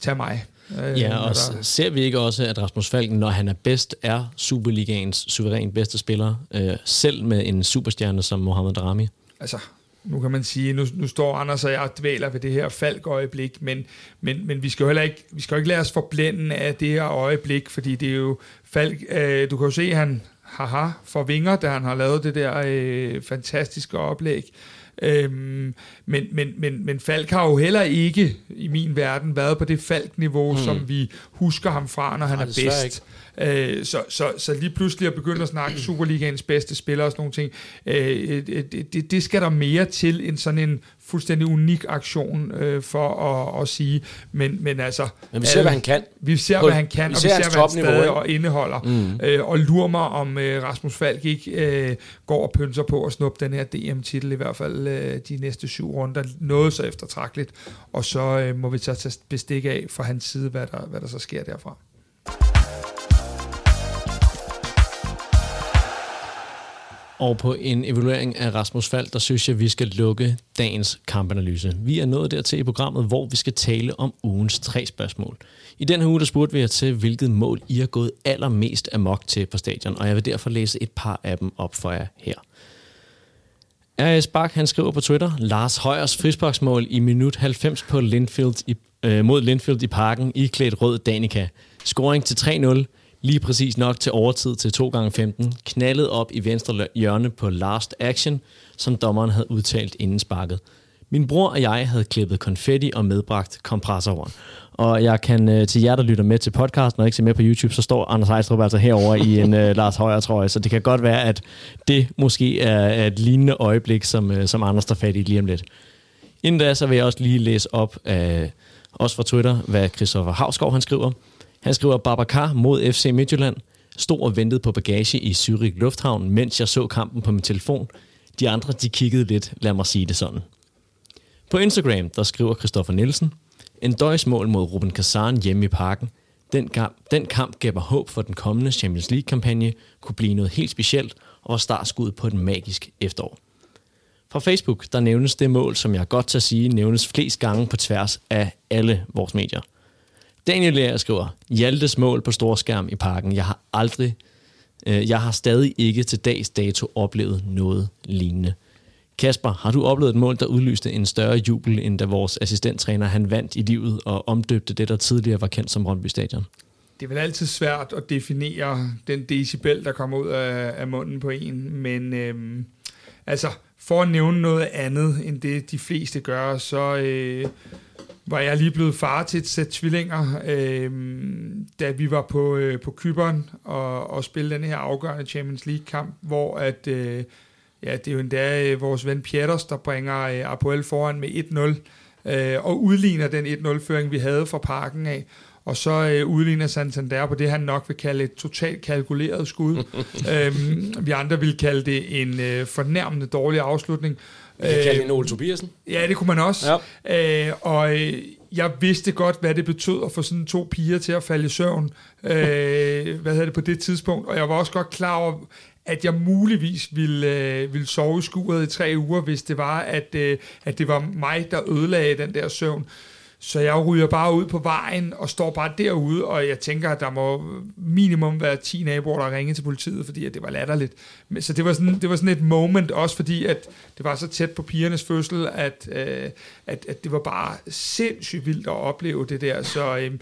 tag mig. Øh, ja, og der... ser vi ikke også, at Rasmus Falken, når han er bedst, er Superligaens suveræn bedste spiller, øh, selv med en superstjerne som Mohamed Darami? Altså, nu kan man sige, nu, nu står Anders og jeg dvæler ved det her falk-øjeblik, men, men, men vi skal jo heller ikke, vi skal jo ikke lade os forblænde af det her øjeblik, fordi det er jo Falk, øh, du kan jo se, han haha, for vinger, da han har lavet det der øh, fantastiske oplæg. Øhm, men, men, men, men Falk har jo heller ikke i min verden været på det Falk-niveau, mm. som vi husker ham fra, når han Nej, er bedst. Ikke. Øh, så, så, så lige pludselig at begynde at snakke Superligaens bedste spillere og sådan nogle ting, øh, det, det, det skal der mere til end sådan en fuldstændig unik aktion øh, for at, at sige. Men, men altså... Men vi ser, hvad han kan. Vi ser, hvad han kan, vi og ser vi ser, hvad han stadig og indeholder. Mm. Øh, og lurer mig, om øh, Rasmus Falk ikke øh, går og pynser på at snuppe den her DM-titel, i hvert fald øh, de næste syv runder. Noget så eftertragteligt. Og så øh, må vi så tage bestik af fra hans side, hvad der, hvad der så sker derfra. Og på en evaluering af Rasmus Fald, der synes jeg, vi skal lukke dagens kampanalyse. Vi er nået dertil i programmet, hvor vi skal tale om ugens tre spørgsmål. I den her uge, der spurgte vi jer til, hvilket mål I har gået allermest amok til på stadion, og jeg vil derfor læse et par af dem op for jer her. R.S. Bak, han skriver på Twitter, Lars Højers frisparksmål i minut 90 på Linfield i, øh, mod Linfield i parken, i klædt rød Danica. Scoring til 3-0 lige præcis nok til overtid til 2 gange 15 knaldet op i venstre hjørne på last action, som dommeren havde udtalt inden sparket. Min bror og jeg havde klippet konfetti og medbragt kompressoren. Og jeg kan øh, til jer, der lytter med til podcasten og ikke ser med på YouTube, så står Anders Ejstrup altså herover i en øh, Lars Højer trøje, så det kan godt være, at det måske er et lignende øjeblik, som, øh, som Anders tager fat i lige om lidt. Inden da, så vil jeg også lige læse op af, også fra Twitter, hvad Christoffer Havskov han skriver. Han skriver, Babacar mod FC Midtjylland. Stod og ventede på bagage i Zürich Lufthavn, mens jeg så kampen på min telefon. De andre, de kiggede lidt, lad mig sige det sådan. På Instagram, der skriver Christoffer Nielsen, en døjsmål mod Ruben Kazan hjemme i parken. Den kamp, den kamp gav mig håb for den kommende Champions League-kampagne kunne blive noget helt specielt og var startskud på et magisk efterår. Fra Facebook, der nævnes det mål, som jeg godt til at sige, nævnes flest gange på tværs af alle vores medier – Daniel Lær skriver, Hjaltes mål på storskærm i parken. Jeg har aldrig, øh, jeg har stadig ikke til dags dato oplevet noget lignende. Kasper, har du oplevet et mål, der udlyste en større jubel, end da vores assistenttræner han vandt i livet og omdøbte det, der tidligere var kendt som Rønby Stadion? Det er vel altid svært at definere den decibel, der kommer ud af, af munden på en, men øhm, altså, for at nævne noget andet, end det de fleste gør, så... Øh, var jeg lige blevet far til et sæt tvillinger, øh, da vi var på, øh, på Kyberen og, og spille den her afgørende Champions League-kamp, hvor at, øh, ja, det er jo endda øh, vores ven Pieters, der bringer øh, Apoel foran med 1-0, øh, og udligner den 1-0-føring, vi havde fra parken af. Og så øh, udligner Santander på det, han nok vil kalde et totalt kalkuleret skud. øhm, vi andre vil kalde det en øh, fornærmende dårlig afslutning. Vi kan kalde hende Ole Tobiasen. Ja, det kunne man også. Ja. Øh, og øh, jeg vidste godt, hvad det betød at få sådan to piger til at falde i søvn. Øh, hvad hedder det på det tidspunkt? Og jeg var også godt klar over, at jeg muligvis ville, øh, ville sove i skuret i tre uger, hvis det var, at, øh, at det var mig, der ødelagde den der søvn. Så jeg ryger bare ud på vejen og står bare derude, og jeg tænker, at der må minimum være 10 naboer, der ringer til politiet, fordi at det var latterligt. Så det var, sådan, det var sådan et moment, også fordi at det var så tæt på pigernes fødsel, at, øh, at, at det var bare sindssygt vildt at opleve det der. Så, øh,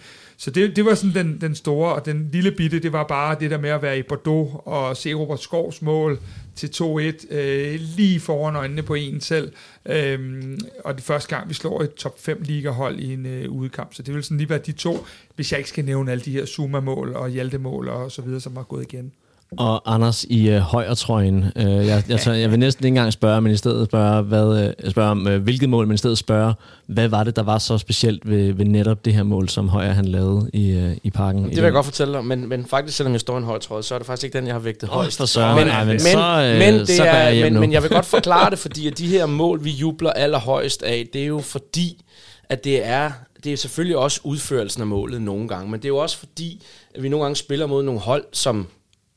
så det, det var sådan den, den store, og den lille bitte, det var bare det der med at være i Bordeaux og se Robert Skovs mål til 2-1 øh, lige foran øjnene på en selv. Øhm, og det første gang, vi slår et top 5 ligahold i en øh, udekamp. Så det vil sådan lige være de to, hvis jeg ikke skal nævne alle de her Zuma-mål og Hjalte-mål og så videre, som har gået igen og Anders i øh, højretrøjen. Øh, jeg, jeg, jeg, jeg vil næsten ikke engang spørge, men i stedet spørge, hvad, øh, spørge om øh, hvilket mål, men i stedet spørge, hvad var det, der var så specielt ved, ved netop det her mål, som Højer han lavede i, øh, i parken? Det vil jeg godt fortælle dig, men, men faktisk, selvom jeg står i en højretrøje, så er det faktisk ikke den, jeg har vægtet oh, højst. For så, men, men, men, så, øh, men, det så er, men, men jeg vil godt forklare det, fordi at de her mål, vi jubler allerhøjst af, det er jo fordi, at det er, det er selvfølgelig også udførelsen af målet nogle gange, men det er jo også fordi, at vi nogle gange spiller mod nogle hold, som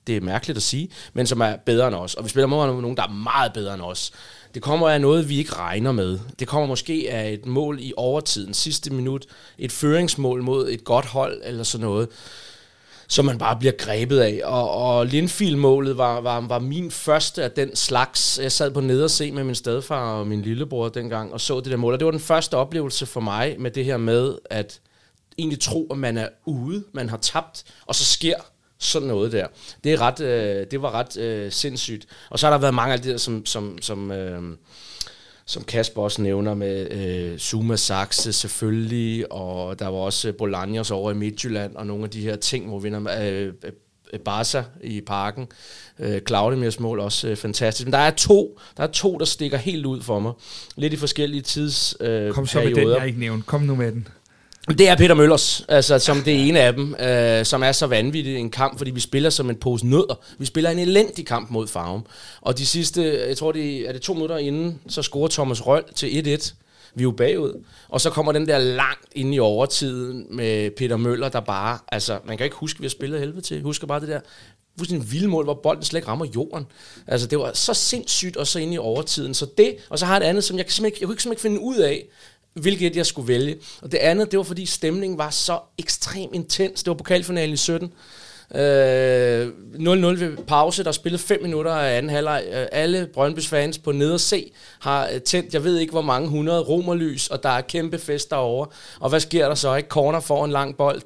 det er mærkeligt at sige, men som er bedre end os. Og vi spiller mod nogen, der er meget bedre end os. Det kommer af noget, vi ikke regner med. Det kommer måske af et mål i overtiden, sidste minut, et føringsmål mod et godt hold eller sådan noget som man bare bliver grebet af. Og, og Lindfield-målet var, var, var min første af den slags. Jeg sad på nede og se med min stedfar og min lillebror dengang, og så det der mål. Og det var den første oplevelse for mig med det her med, at egentlig tro, at man er ude, man har tabt, og så sker sådan noget der. Det, er ret, øh, det var ret øh, sindssygt. Og så har der været mange af det der, som, som, som, øh, som Kasper også nævner med øh, Zuma Saxe selvfølgelig, og der var også Bolaños over i Midtjylland, og nogle af de her ting, hvor vi vinder øh, øh, Barca i parken. Øh, Claudemirs mål også øh, fantastisk. Men der er to, der er to, der stikker helt ud for mig. Lidt i forskellige tids øh, Kom så med den, jeg ikke nævnte. Kom nu med den. Det er Peter Møllers, altså som det ene af dem, øh, som er så vanvittigt en kamp, fordi vi spiller som en pose nødder. Vi spiller en elendig kamp mod Farum. Og de sidste, jeg tror det er det to minutter inden, så scorer Thomas Røll til 1-1. Vi er jo bagud. Og så kommer den der langt ind i overtiden med Peter Møller, der bare, altså man kan ikke huske, at vi har spillet helvede til. Husker bare det der fuldstændig vilde mål, hvor bolden slet ikke rammer jorden. Altså, det var så sindssygt, og så ind i overtiden. Så det, og så har jeg et andet, som jeg, simpelthen ikke, jeg kunne ikke simpelthen ikke finde ud af, hvilket jeg skulle vælge. Og det andet, det var fordi stemningen var så ekstremt intens. Det var pokalfinalen i 17. Øh, 0-0 ved pause, der spillede 5 minutter af anden halvleg. Øh, alle Brøndby's fans på ned og se har øh, tændt, jeg ved ikke hvor mange hundrede romerlys, og der er kæmpe fest derovre. Og hvad sker der så? Ikke? Corner får en lang bold,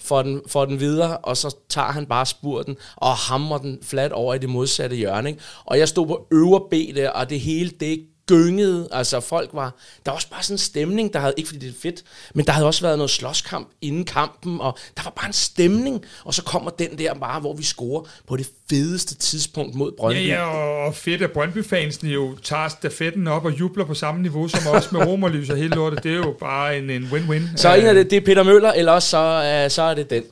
får den, får den videre, og så tager han bare spurten og hammer den flat over i det modsatte hjørne. Ikke? Og jeg stod på øvre B der, og det hele, det gyngede. Altså folk var... Der var også bare sådan en stemning, der havde... Ikke fordi det er fedt, men der havde også været noget slåskamp inden kampen, og der var bare en stemning. Og så kommer den der bare, hvor vi scorer på det fedeste tidspunkt mod Brøndby. Ja, ja, og fedt, at Brøndby-fansene jo tager stafetten op og jubler på samme niveau som os med romerlys og hele lortet. Det er jo bare en, en win-win. Så en af det, det er Peter Møller, eller også så, uh, så er det den.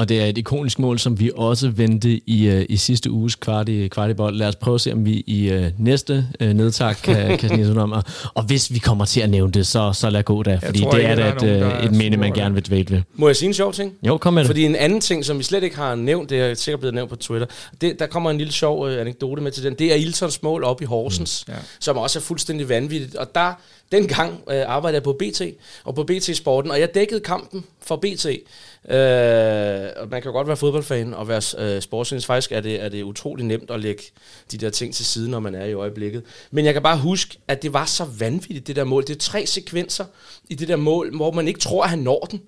Og det er et ikonisk mål, som vi også vendte i, uh, i sidste uges kvart i, kvart i bold. Lad os prøve at se, om vi i uh, næste uh, nedtag kan, kan snige om. Og, og hvis vi kommer til at nævne det, så, så lad gå da. Fordi tror, det er da et, uh, et minde, man gerne vil dvæle ved. Må jeg sige en sjov ting? Jo, kom med det. Fordi en anden ting, som vi slet ikke har nævnt, det er sikkert blevet nævnt på Twitter, det, der kommer en lille sjov uh, anekdote med til den. Det er Iltons mål op i Horsens, mm, ja. som også er fuldstændig vanvittigt. Og der Dengang øh, arbejdede jeg på BT, og på BT Sporten, og jeg dækkede kampen for BT. Øh, og man kan godt være fodboldfan og være øh, sportsjournalist. Faktisk er det, er det utrolig nemt at lægge de der ting til side, når man er i øjeblikket. Men jeg kan bare huske, at det var så vanvittigt, det der mål. Det er tre sekvenser i det der mål, hvor man ikke tror, at han når den.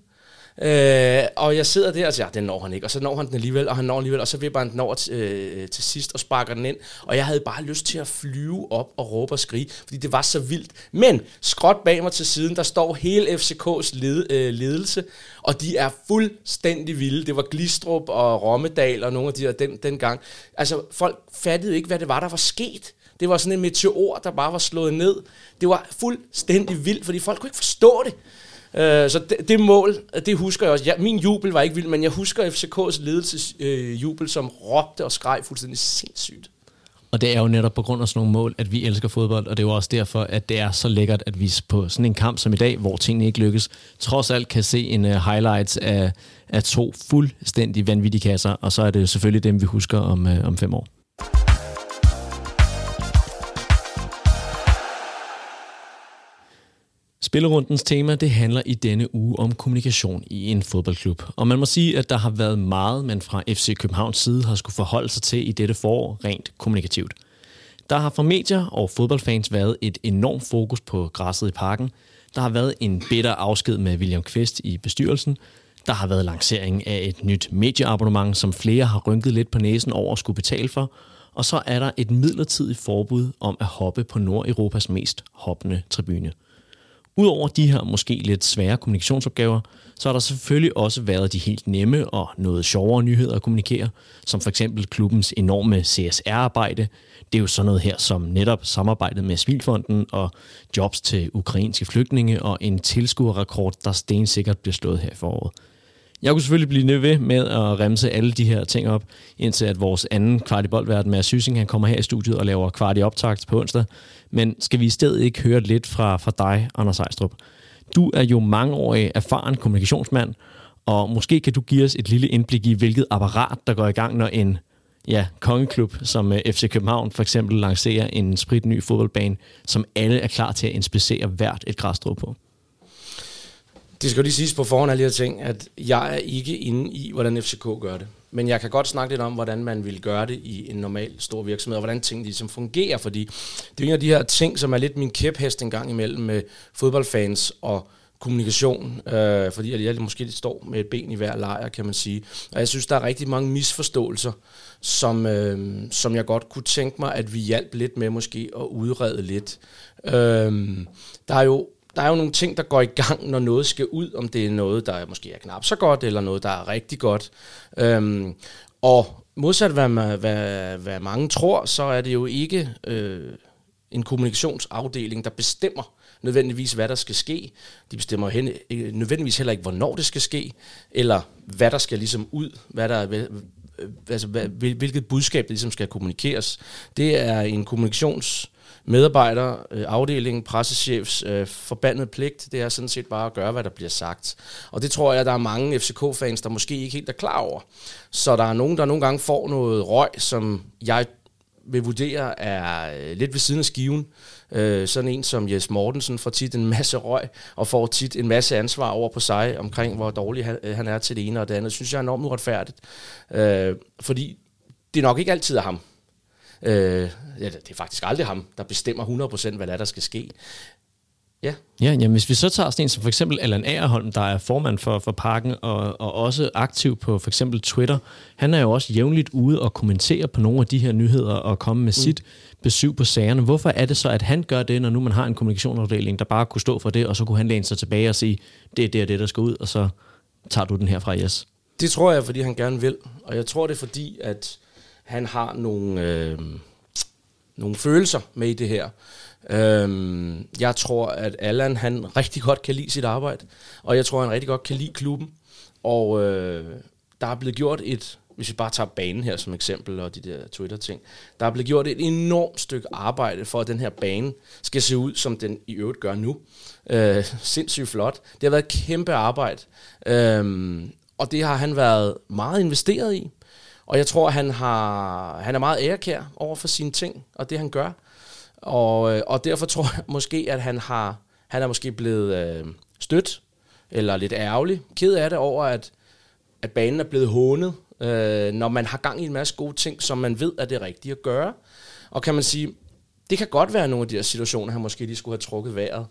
Øh, og jeg sidder der og siger, ja, den når han ikke, og så når han den alligevel, og han når alligevel, og så vipper han den over t- øh, til sidst og sparker den ind. Og jeg havde bare lyst til at flyve op og råbe og skrige, fordi det var så vildt. Men skråt bag mig til siden, der står hele FCK's led, øh, ledelse, og de er fuldstændig vilde. Det var Glistrup og Rommedal og nogle af de der den, dengang. Altså, folk fattede ikke, hvad det var, der var sket. Det var sådan en meteor, der bare var slået ned. Det var fuldstændig vildt, fordi folk kunne ikke forstå det. Øh, så det, det mål, det husker jeg også. Ja, min jubel var ikke vild, men jeg husker FCK's ledelses øh, jubel, som råbte og skreg fuldstændig sindssygt. Og det er jo netop på grund af sådan nogle mål, at vi elsker fodbold, og det er jo også derfor, at det er så lækkert, at vi på sådan en kamp som i dag, hvor tingene ikke lykkes, trods alt kan se en uh, highlights af, af to fuldstændig vanvittige kasser, og så er det selvfølgelig dem, vi husker om, uh, om fem år. Spillerundens tema det handler i denne uge om kommunikation i en fodboldklub. Og man må sige, at der har været meget, man fra FC Københavns side har skulle forholde sig til i dette forår rent kommunikativt. Der har fra medier og fodboldfans været et enormt fokus på græsset i parken. Der har været en bitter afsked med William Kvist i bestyrelsen. Der har været lancering af et nyt medieabonnement, som flere har rynket lidt på næsen over at skulle betale for. Og så er der et midlertidigt forbud om at hoppe på Nordeuropas mest hoppende tribune. Udover de her måske lidt svære kommunikationsopgaver, så har der selvfølgelig også været de helt nemme og noget sjovere nyheder at kommunikere, som for eksempel klubbens enorme CSR-arbejde. Det er jo sådan noget her som netop samarbejdet med Svilfonden og jobs til ukrainske flygtninge og en tilskuerrekord, der stensikkert bliver slået her i foråret. Jeg kunne selvfølgelig blive nødt ved med at remse alle de her ting op, indtil at vores anden kvart i boldverden med Sysing, han kommer her i studiet og laver kvart i optakt på onsdag. Men skal vi i stedet ikke høre lidt fra, fra dig, Anders Ejstrup? Du er jo mangeårig erfaren kommunikationsmand, og måske kan du give os et lille indblik i, hvilket apparat, der går i gang, når en ja, kongeklub som øh, FC København for eksempel lancerer en spritny fodboldbane, som alle er klar til at inspicere hvert et græsstrå på. Det skal jo lige siges på forhånd af de her ting, at jeg er ikke inde i, hvordan FCK gør det. Men jeg kan godt snakke lidt om, hvordan man vil gøre det i en normal stor virksomhed, og hvordan tingene ligesom fungerer, fordi det er en af de her ting, som er lidt min kæphest en gang imellem med fodboldfans og kommunikation, øh, fordi jeg måske står med et ben i hver lejr, kan man sige. Og jeg synes, der er rigtig mange misforståelser, som, øh, som jeg godt kunne tænke mig, at vi hjalp lidt med måske at udrede lidt. Øh, der er jo der er jo nogle ting, der går i gang, når noget skal ud, om det er noget, der måske er knap så godt, eller noget, der er rigtig godt. Øhm, og modsat hvad, hvad, hvad mange tror, så er det jo ikke øh, en kommunikationsafdeling, der bestemmer nødvendigvis, hvad der skal ske. De bestemmer hen, øh, nødvendigvis heller ikke, hvornår det skal ske, eller hvad der skal ligesom ud, hvad der øh, altså, hvilket budskab, der ligesom skal kommunikeres. Det er en kommunikations medarbejder, øh, afdeling, pressechefs øh, forbandet pligt, det er sådan set bare at gøre, hvad der bliver sagt. Og det tror jeg, der er mange FCK-fans, der måske ikke helt er klar over. Så der er nogen, der nogle gange får noget røg, som jeg vil vurdere er øh, lidt ved siden af skiven. Øh, sådan en som Jes Mortensen får tit en masse røg, og får tit en masse ansvar over på sig, omkring hvor dårlig han, øh, han er til det ene og det andet. Det synes jeg er enormt uretfærdigt. Øh, fordi det nok ikke altid er ham. Øh, ja, det er faktisk aldrig ham, der bestemmer 100% hvad der, er, der skal ske. Ja. Ja, jamen, hvis vi så tager sådan en som for eksempel Allan Aarholm, der er formand for, for Parken, og, og også aktiv på for eksempel Twitter, han er jo også jævnligt ude og kommentere på nogle af de her nyheder og komme med mm. sit besøg på sagerne. Hvorfor er det så, at han gør det, når nu man har en kommunikationsafdeling, der bare kunne stå for det, og så kunne han læne sig tilbage og sige, det er det og det, der skal ud, og så tager du den her fra yes? Det tror jeg, fordi han gerne vil. Og jeg tror det er fordi, at han har nogle, øh, nogle følelser med i det her. Øh, jeg tror, at Allan han rigtig godt kan lide sit arbejde, og jeg tror, han rigtig godt kan lide klubben. Og øh, der er blevet gjort et, hvis vi bare tager banen her som eksempel, og de der Twitter-ting, der er blevet gjort et enormt stykke arbejde for, at den her bane skal se ud, som den i øvrigt gør nu. Øh, sindssygt flot. Det har været et kæmpe arbejde, øh, og det har han været meget investeret i. Og jeg tror, han, har, han er meget ærekær over for sine ting, og det han gør. Og, øh, og derfor tror jeg måske, at han har han er måske blevet øh, stødt, eller lidt ærgerlig, ked af det over, at, at banen er blevet hånet, øh, når man har gang i en masse gode ting, som man ved, er det rigtige at gøre. Og kan man sige, det kan godt være nogle af de her situationer, han måske lige skulle have trukket vejret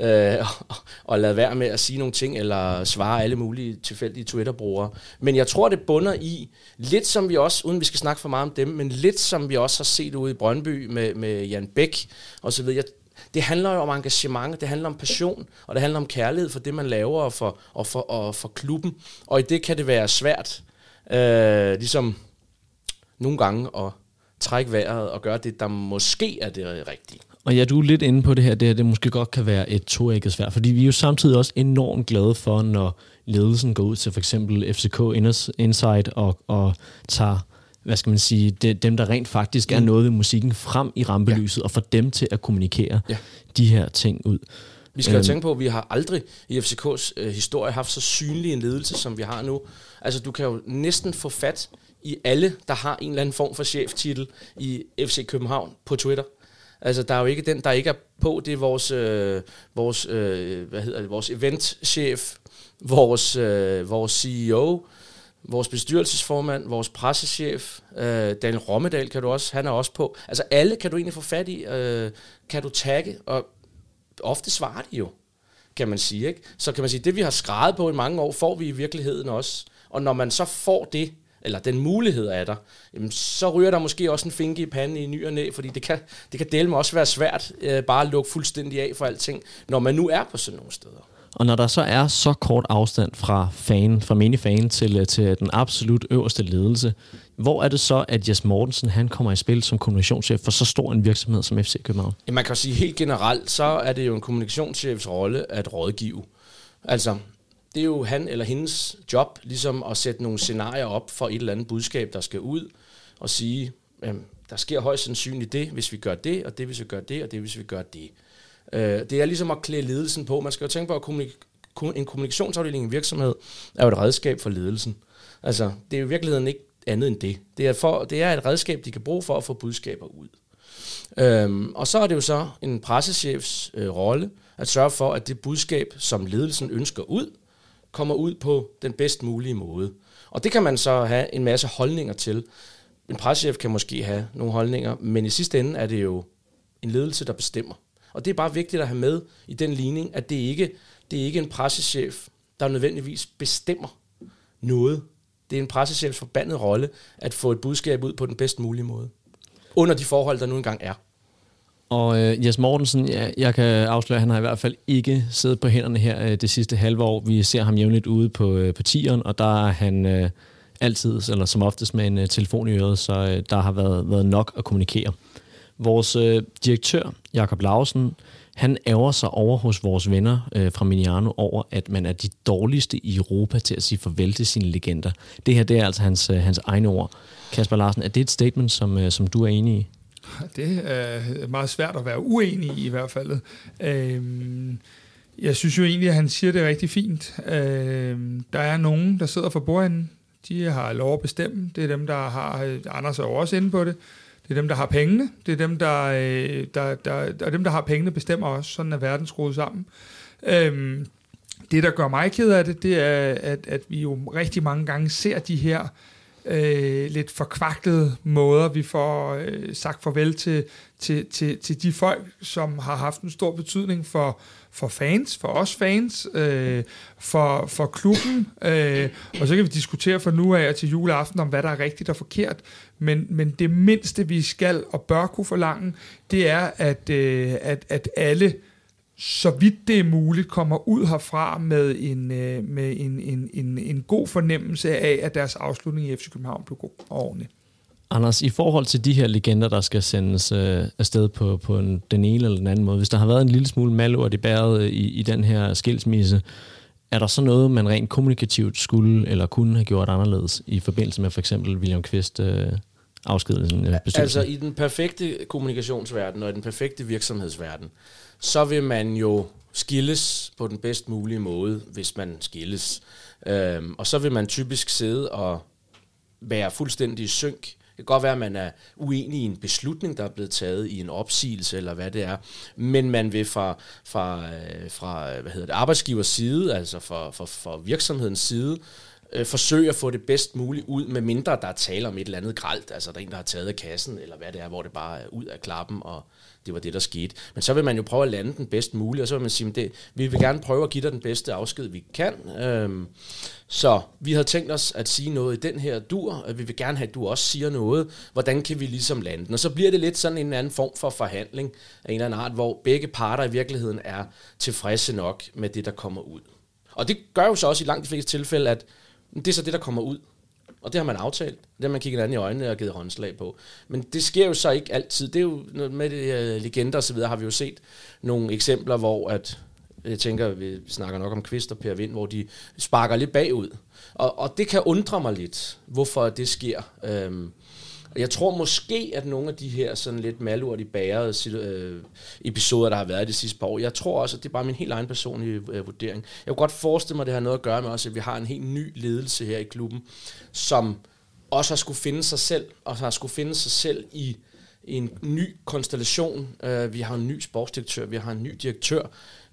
øh, og, og lade være med at sige nogle ting, eller svare alle mulige tilfældige Twitter-brugere. Men jeg tror, det bunder i, lidt som vi også, uden vi skal snakke for meget om dem, men lidt som vi også har set ude i Brøndby med, med Jan Bæk og så videre. Det handler jo om engagement, det handler om passion, og det handler om kærlighed for det, man laver, og for, og for, og for klubben. Og i det kan det være svært, øh, ligesom nogle gange at trække vejret og gøre det, der måske er det rigtige. Og ja, du er lidt inde på det her, det, her, det måske godt kan være et toægget svært, fordi vi er jo samtidig også enormt glade for, når ledelsen går ud til for eksempel FCK Insight og, og tager hvad skal man sige, det, dem, der rent faktisk er mm. noget ved musikken, frem i rampelyset, ja. og får dem til at kommunikere ja. de her ting ud. Vi skal jo øhm. tænke på, at vi har aldrig i FCK's øh, historie haft så synlig en ledelse, som vi har nu. Altså, du kan jo næsten få fat i alle, der har en eller anden form for cheftitel i FC København på Twitter. Altså, der er jo ikke den, der ikke er på. Det er vores, øh, vores, øh, hvad hedder det, vores eventchef, vores, øh, vores CEO, vores bestyrelsesformand, vores pressechef, øh, Daniel Rommedal kan du også, han er også på. Altså alle kan du egentlig få fat i, øh, kan du tagge, og ofte svarer de jo, kan man sige. Ikke? Så kan man sige, det vi har skrevet på i mange år, får vi i virkeligheden også. Og når man så får det, eller den mulighed er der, jamen, så ryger der måske også en finke i panden i ny og næ, fordi det kan, det kan dele med også være svært øh, bare at lukke fuldstændig af for alting, når man nu er på sådan nogle steder. Og når der så er så kort afstand fra fan, fra minifan til, øh, til den absolut øverste ledelse, hvor er det så, at Jes Mortensen han kommer i spil som kommunikationschef for så stor en virksomhed som FC København? Ja, man kan sige helt generelt, så er det jo en kommunikationschefs rolle at rådgive. Altså, det er jo han eller hendes job, ligesom at sætte nogle scenarier op for et eller andet budskab, der skal ud, og sige, jamen, der sker højst sandsynligt det, hvis vi gør det, og det, hvis vi gør det, og det, hvis vi gør det. Øh, det er ligesom at klæde ledelsen på. Man skal jo tænke på, at kommunik- en kommunikationsafdeling i en virksomhed er jo et redskab for ledelsen. Altså, det er jo i virkeligheden ikke andet end det. Det er, for, det er et redskab, de kan bruge for at få budskaber ud. Øhm, og så er det jo så en pressechefs øh, rolle at sørge for, at det budskab, som ledelsen ønsker ud, kommer ud på den bedst mulige måde. Og det kan man så have en masse holdninger til. En pressechef kan måske have nogle holdninger, men i sidste ende er det jo en ledelse, der bestemmer. Og det er bare vigtigt at have med i den ligning, at det ikke det er ikke en pressechef, der nødvendigvis bestemmer noget. Det er en pressechefs forbandede rolle at få et budskab ud på den bedst mulige måde. Under de forhold, der nu engang er. Og øh, Jes Mortensen, ja, jeg kan afsløre, at han har i hvert fald ikke siddet på hænderne her øh, det sidste halve år. Vi ser ham jævnligt ude på, øh, på tieren, og der er han øh, altid, eller som oftest med en øh, telefon i øret, så øh, der har været, været nok at kommunikere. Vores øh, direktør, Jakob Lausen, han ærger sig over hos vores venner øh, fra Miniano over, at man er de dårligste i Europa til at sige farvel til sine legender. Det her, det er altså hans, øh, hans egne ord. Kasper Larsen, er det et statement, som, øh, som du er enig i? Det er meget svært at være uenig i i hvert fald. Øhm, jeg synes jo egentlig, at han siger det rigtig fint. Øhm, der er nogen, der sidder for bordenden. De har lov at bestemme. Det er dem, der har... Anders er også inde på det. Det er dem, der har pengene. Det er dem, der, øh, der, der, der, dem, der har pengene, bestemmer også. Sådan er verden skruet sammen. Øhm, det, der gør mig ked af det, det er, at, at vi jo rigtig mange gange ser de her øh, lidt forkvaklede måder, vi får øh, sagt farvel til, til, til, til de folk, som har haft en stor betydning for, for fans, for os fans, øh, for, for klubben, øh, og så kan vi diskutere fra nu af og til juleaften om, hvad der er rigtigt og forkert, men, men det mindste, vi skal og bør kunne forlange, det er, at, øh, at, at alle så vidt det er muligt, kommer ud herfra med en, øh, med en, en, en, en god fornemmelse af, at deres afslutning i FC København blev god og ordentlig. Anders, i forhold til de her legender, der skal sendes øh, afsted på, på en, den ene eller den anden måde, hvis der har været en lille smule malurt i bæret i, i den her skilsmisse, er der så noget, man rent kommunikativt skulle eller kunne have gjort anderledes i forbindelse med for eksempel William Kvist øh, afskedelsen øh, Altså i den perfekte kommunikationsverden og i den perfekte virksomhedsverden, så vil man jo skilles på den bedst mulige måde, hvis man skilles. Øhm, og så vil man typisk sidde og være fuldstændig i synk. Det kan godt være, at man er uenig i en beslutning, der er blevet taget i en opsigelse, eller hvad det er. Men man vil fra, fra, øh, fra hvad hedder det, arbejdsgivers side, altså fra, fra, fra virksomhedens side, øh, forsøge at få det bedst muligt ud, med mindre der er tale om et eller andet gralt, altså der er en, der har taget af kassen, eller hvad det er, hvor det bare er ud af klappen, og det var det, der skete. Men så vil man jo prøve at lande den bedst muligt, og så vil man sige, det, vi vil gerne prøve at give dig den bedste afsked, vi kan. Øhm, så vi havde tænkt os at sige noget i den her dur, at vi vil gerne have, at du også siger noget. Hvordan kan vi ligesom lande den? Og så bliver det lidt sådan en anden form for forhandling af en eller anden art, hvor begge parter i virkeligheden er tilfredse nok med det, der kommer ud. Og det gør jo så også i langt de fleste tilfælde, at det er så det, der kommer ud. Og det har man aftalt. Det har man kigget anden i øjnene og givet håndslag på. Men det sker jo så ikke altid. Det er jo med det, uh, legender og så videre, har vi jo set nogle eksempler, hvor at, øh, jeg tænker, vi snakker nok om Kvist og Per Vind, hvor de sparker lidt bagud. Og, og det kan undre mig lidt, hvorfor det sker. Øhm, jeg tror måske, at nogle af de her sådan lidt malurt i bæret øh, episoder, der har været de sidste par år, jeg tror også, at det er bare min helt egen personlige øh, vurdering. Jeg kunne godt forestille mig, at det har noget at gøre med også, at vi har en helt ny ledelse her i klubben, som også har skulle finde sig selv, og har skulle finde sig selv i en ny konstellation. Uh, vi har en ny sportsdirektør, vi har en ny direktør,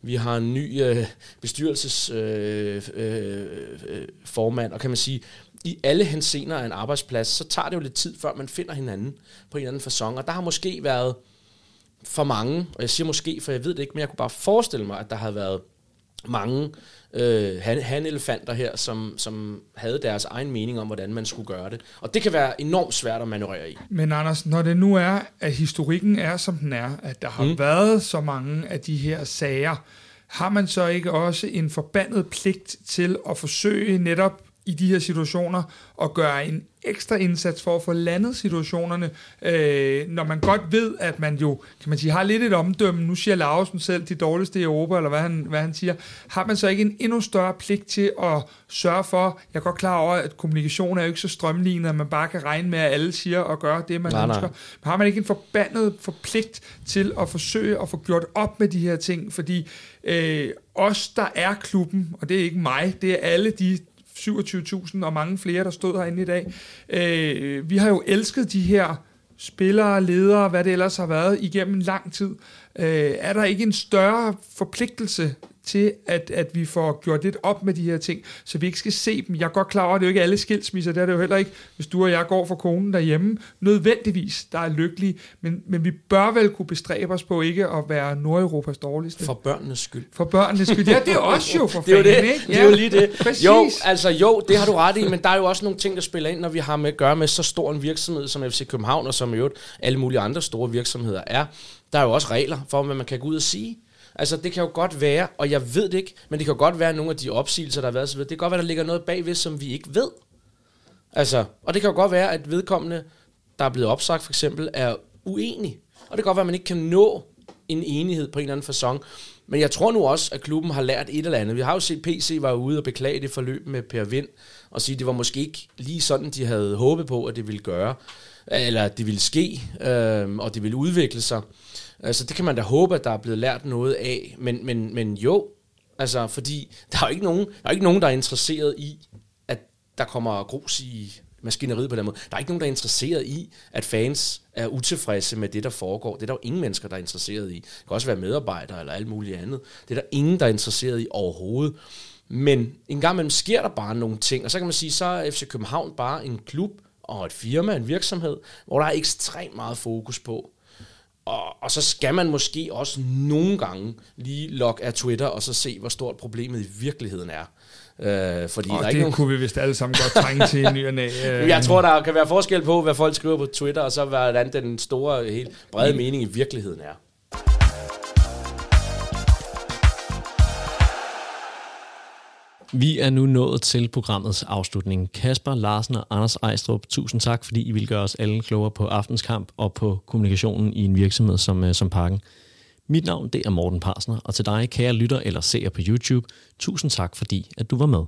vi har en ny øh, bestyrelsesformand, øh, øh, øh og kan man sige, i alle hensener af en arbejdsplads, så tager det jo lidt tid, før man finder hinanden på en eller anden fasong. Og der har måske været for mange, og jeg siger måske, for jeg ved det ikke, men jeg kunne bare forestille mig, at der har været mange øh, han, han-elefanter her, som, som havde deres egen mening om, hvordan man skulle gøre det. Og det kan være enormt svært at manøvrere i. Men Anders, når det nu er, at historikken er, som den er, at der har mm. været så mange af de her sager, har man så ikke også en forbandet pligt til at forsøge netop i de her situationer og gøre en ekstra indsats for at få landet situationerne, øh, når man godt ved, at man jo, kan man sige, har lidt et omdømme, nu siger Larsen selv, de dårligste i Europa, eller hvad han, hvad han siger, har man så ikke en endnu større pligt til at sørge for, jeg er godt klar over, at kommunikation er jo ikke så strømlignet, at man bare kan regne med, at alle siger og gør det, man Nej, ønsker. nej. Men har man ikke en forbandet forpligt til at forsøge at få gjort op med de her ting, fordi øh, os, der er klubben, og det er ikke mig, det er alle de 27.000 og mange flere, der stod herinde i dag. Øh, vi har jo elsket de her spillere, ledere, hvad det ellers har været igennem lang tid. Øh, er der ikke en større forpligtelse til, at, at vi får gjort lidt op med de her ting, så vi ikke skal se dem. Jeg er godt klar over, at det er jo ikke alle skilsmisser, det er det jo heller ikke, hvis du og jeg går for konen derhjemme, nødvendigvis, der er lykkelige, men, men vi bør vel kunne bestræbe os på ikke at være Nordeuropas dårligste. For børnenes skyld. For børnenes skyld. Ja, det er også jo for Det er jo fanden, det. ikke? Det er jo lige det. Præcis. Jo, altså jo, det har du ret i, men der er jo også nogle ting, der spiller ind, når vi har med at gøre med så stor en virksomhed som FC København, og som i øvrigt alle mulige andre store virksomheder er. Der er jo også regler for, hvad man kan gå ud og sige. Altså, det kan jo godt være, og jeg ved det ikke, men det kan jo godt være, at nogle af de opsigelser, der har været, så det kan godt være, der ligger noget bagved, som vi ikke ved. Altså, og det kan jo godt være, at vedkommende, der er blevet opsagt for eksempel, er uenig. Og det kan godt være, at man ikke kan nå en enighed på en eller anden fasong. Men jeg tror nu også, at klubben har lært et eller andet. Vi har jo set, PC var ude og beklage det forløb med Per Vind, og sige, at det var måske ikke lige sådan, de havde håbet på, at det ville gøre, eller at det ville ske, øh, og det ville udvikle sig. Altså, det kan man da håbe, at der er blevet lært noget af. Men, men, men jo, altså, fordi der er jo ikke nogen, der er ikke nogen, der er interesseret i, at der kommer grus i maskineriet på den måde. Der er ikke nogen, der er interesseret i, at fans er utilfredse med det, der foregår. Det er der jo ingen mennesker, der er interesseret i. Det kan også være medarbejdere eller alt muligt andet. Det er der ingen, der er interesseret i overhovedet. Men en gang imellem sker der bare nogle ting, og så kan man sige, så er FC København bare en klub og et firma, en virksomhed, hvor der er ekstremt meget fokus på, og, og så skal man måske også nogle gange lige logge af Twitter, og så se, hvor stort problemet i virkeligheden er. Øh, fordi Og der er det ikke nogen... kunne vi vist alle sammen godt trænge til i ny og. Øh, Jeg tror, der kan være forskel på, hvad folk skriver på Twitter, og så hvordan den store, helt brede Mm. mening i virkeligheden er. Vi er nu nået til programmets afslutning. Kasper, Larsen og Anders Ejstrup, tusind tak, fordi I vil gøre os alle klogere på aftenskamp og på kommunikationen i en virksomhed som, øh, som Parken. Mit navn det er Morten Parsner, og til dig, kære lytter eller seer på YouTube, tusind tak, fordi at du var med.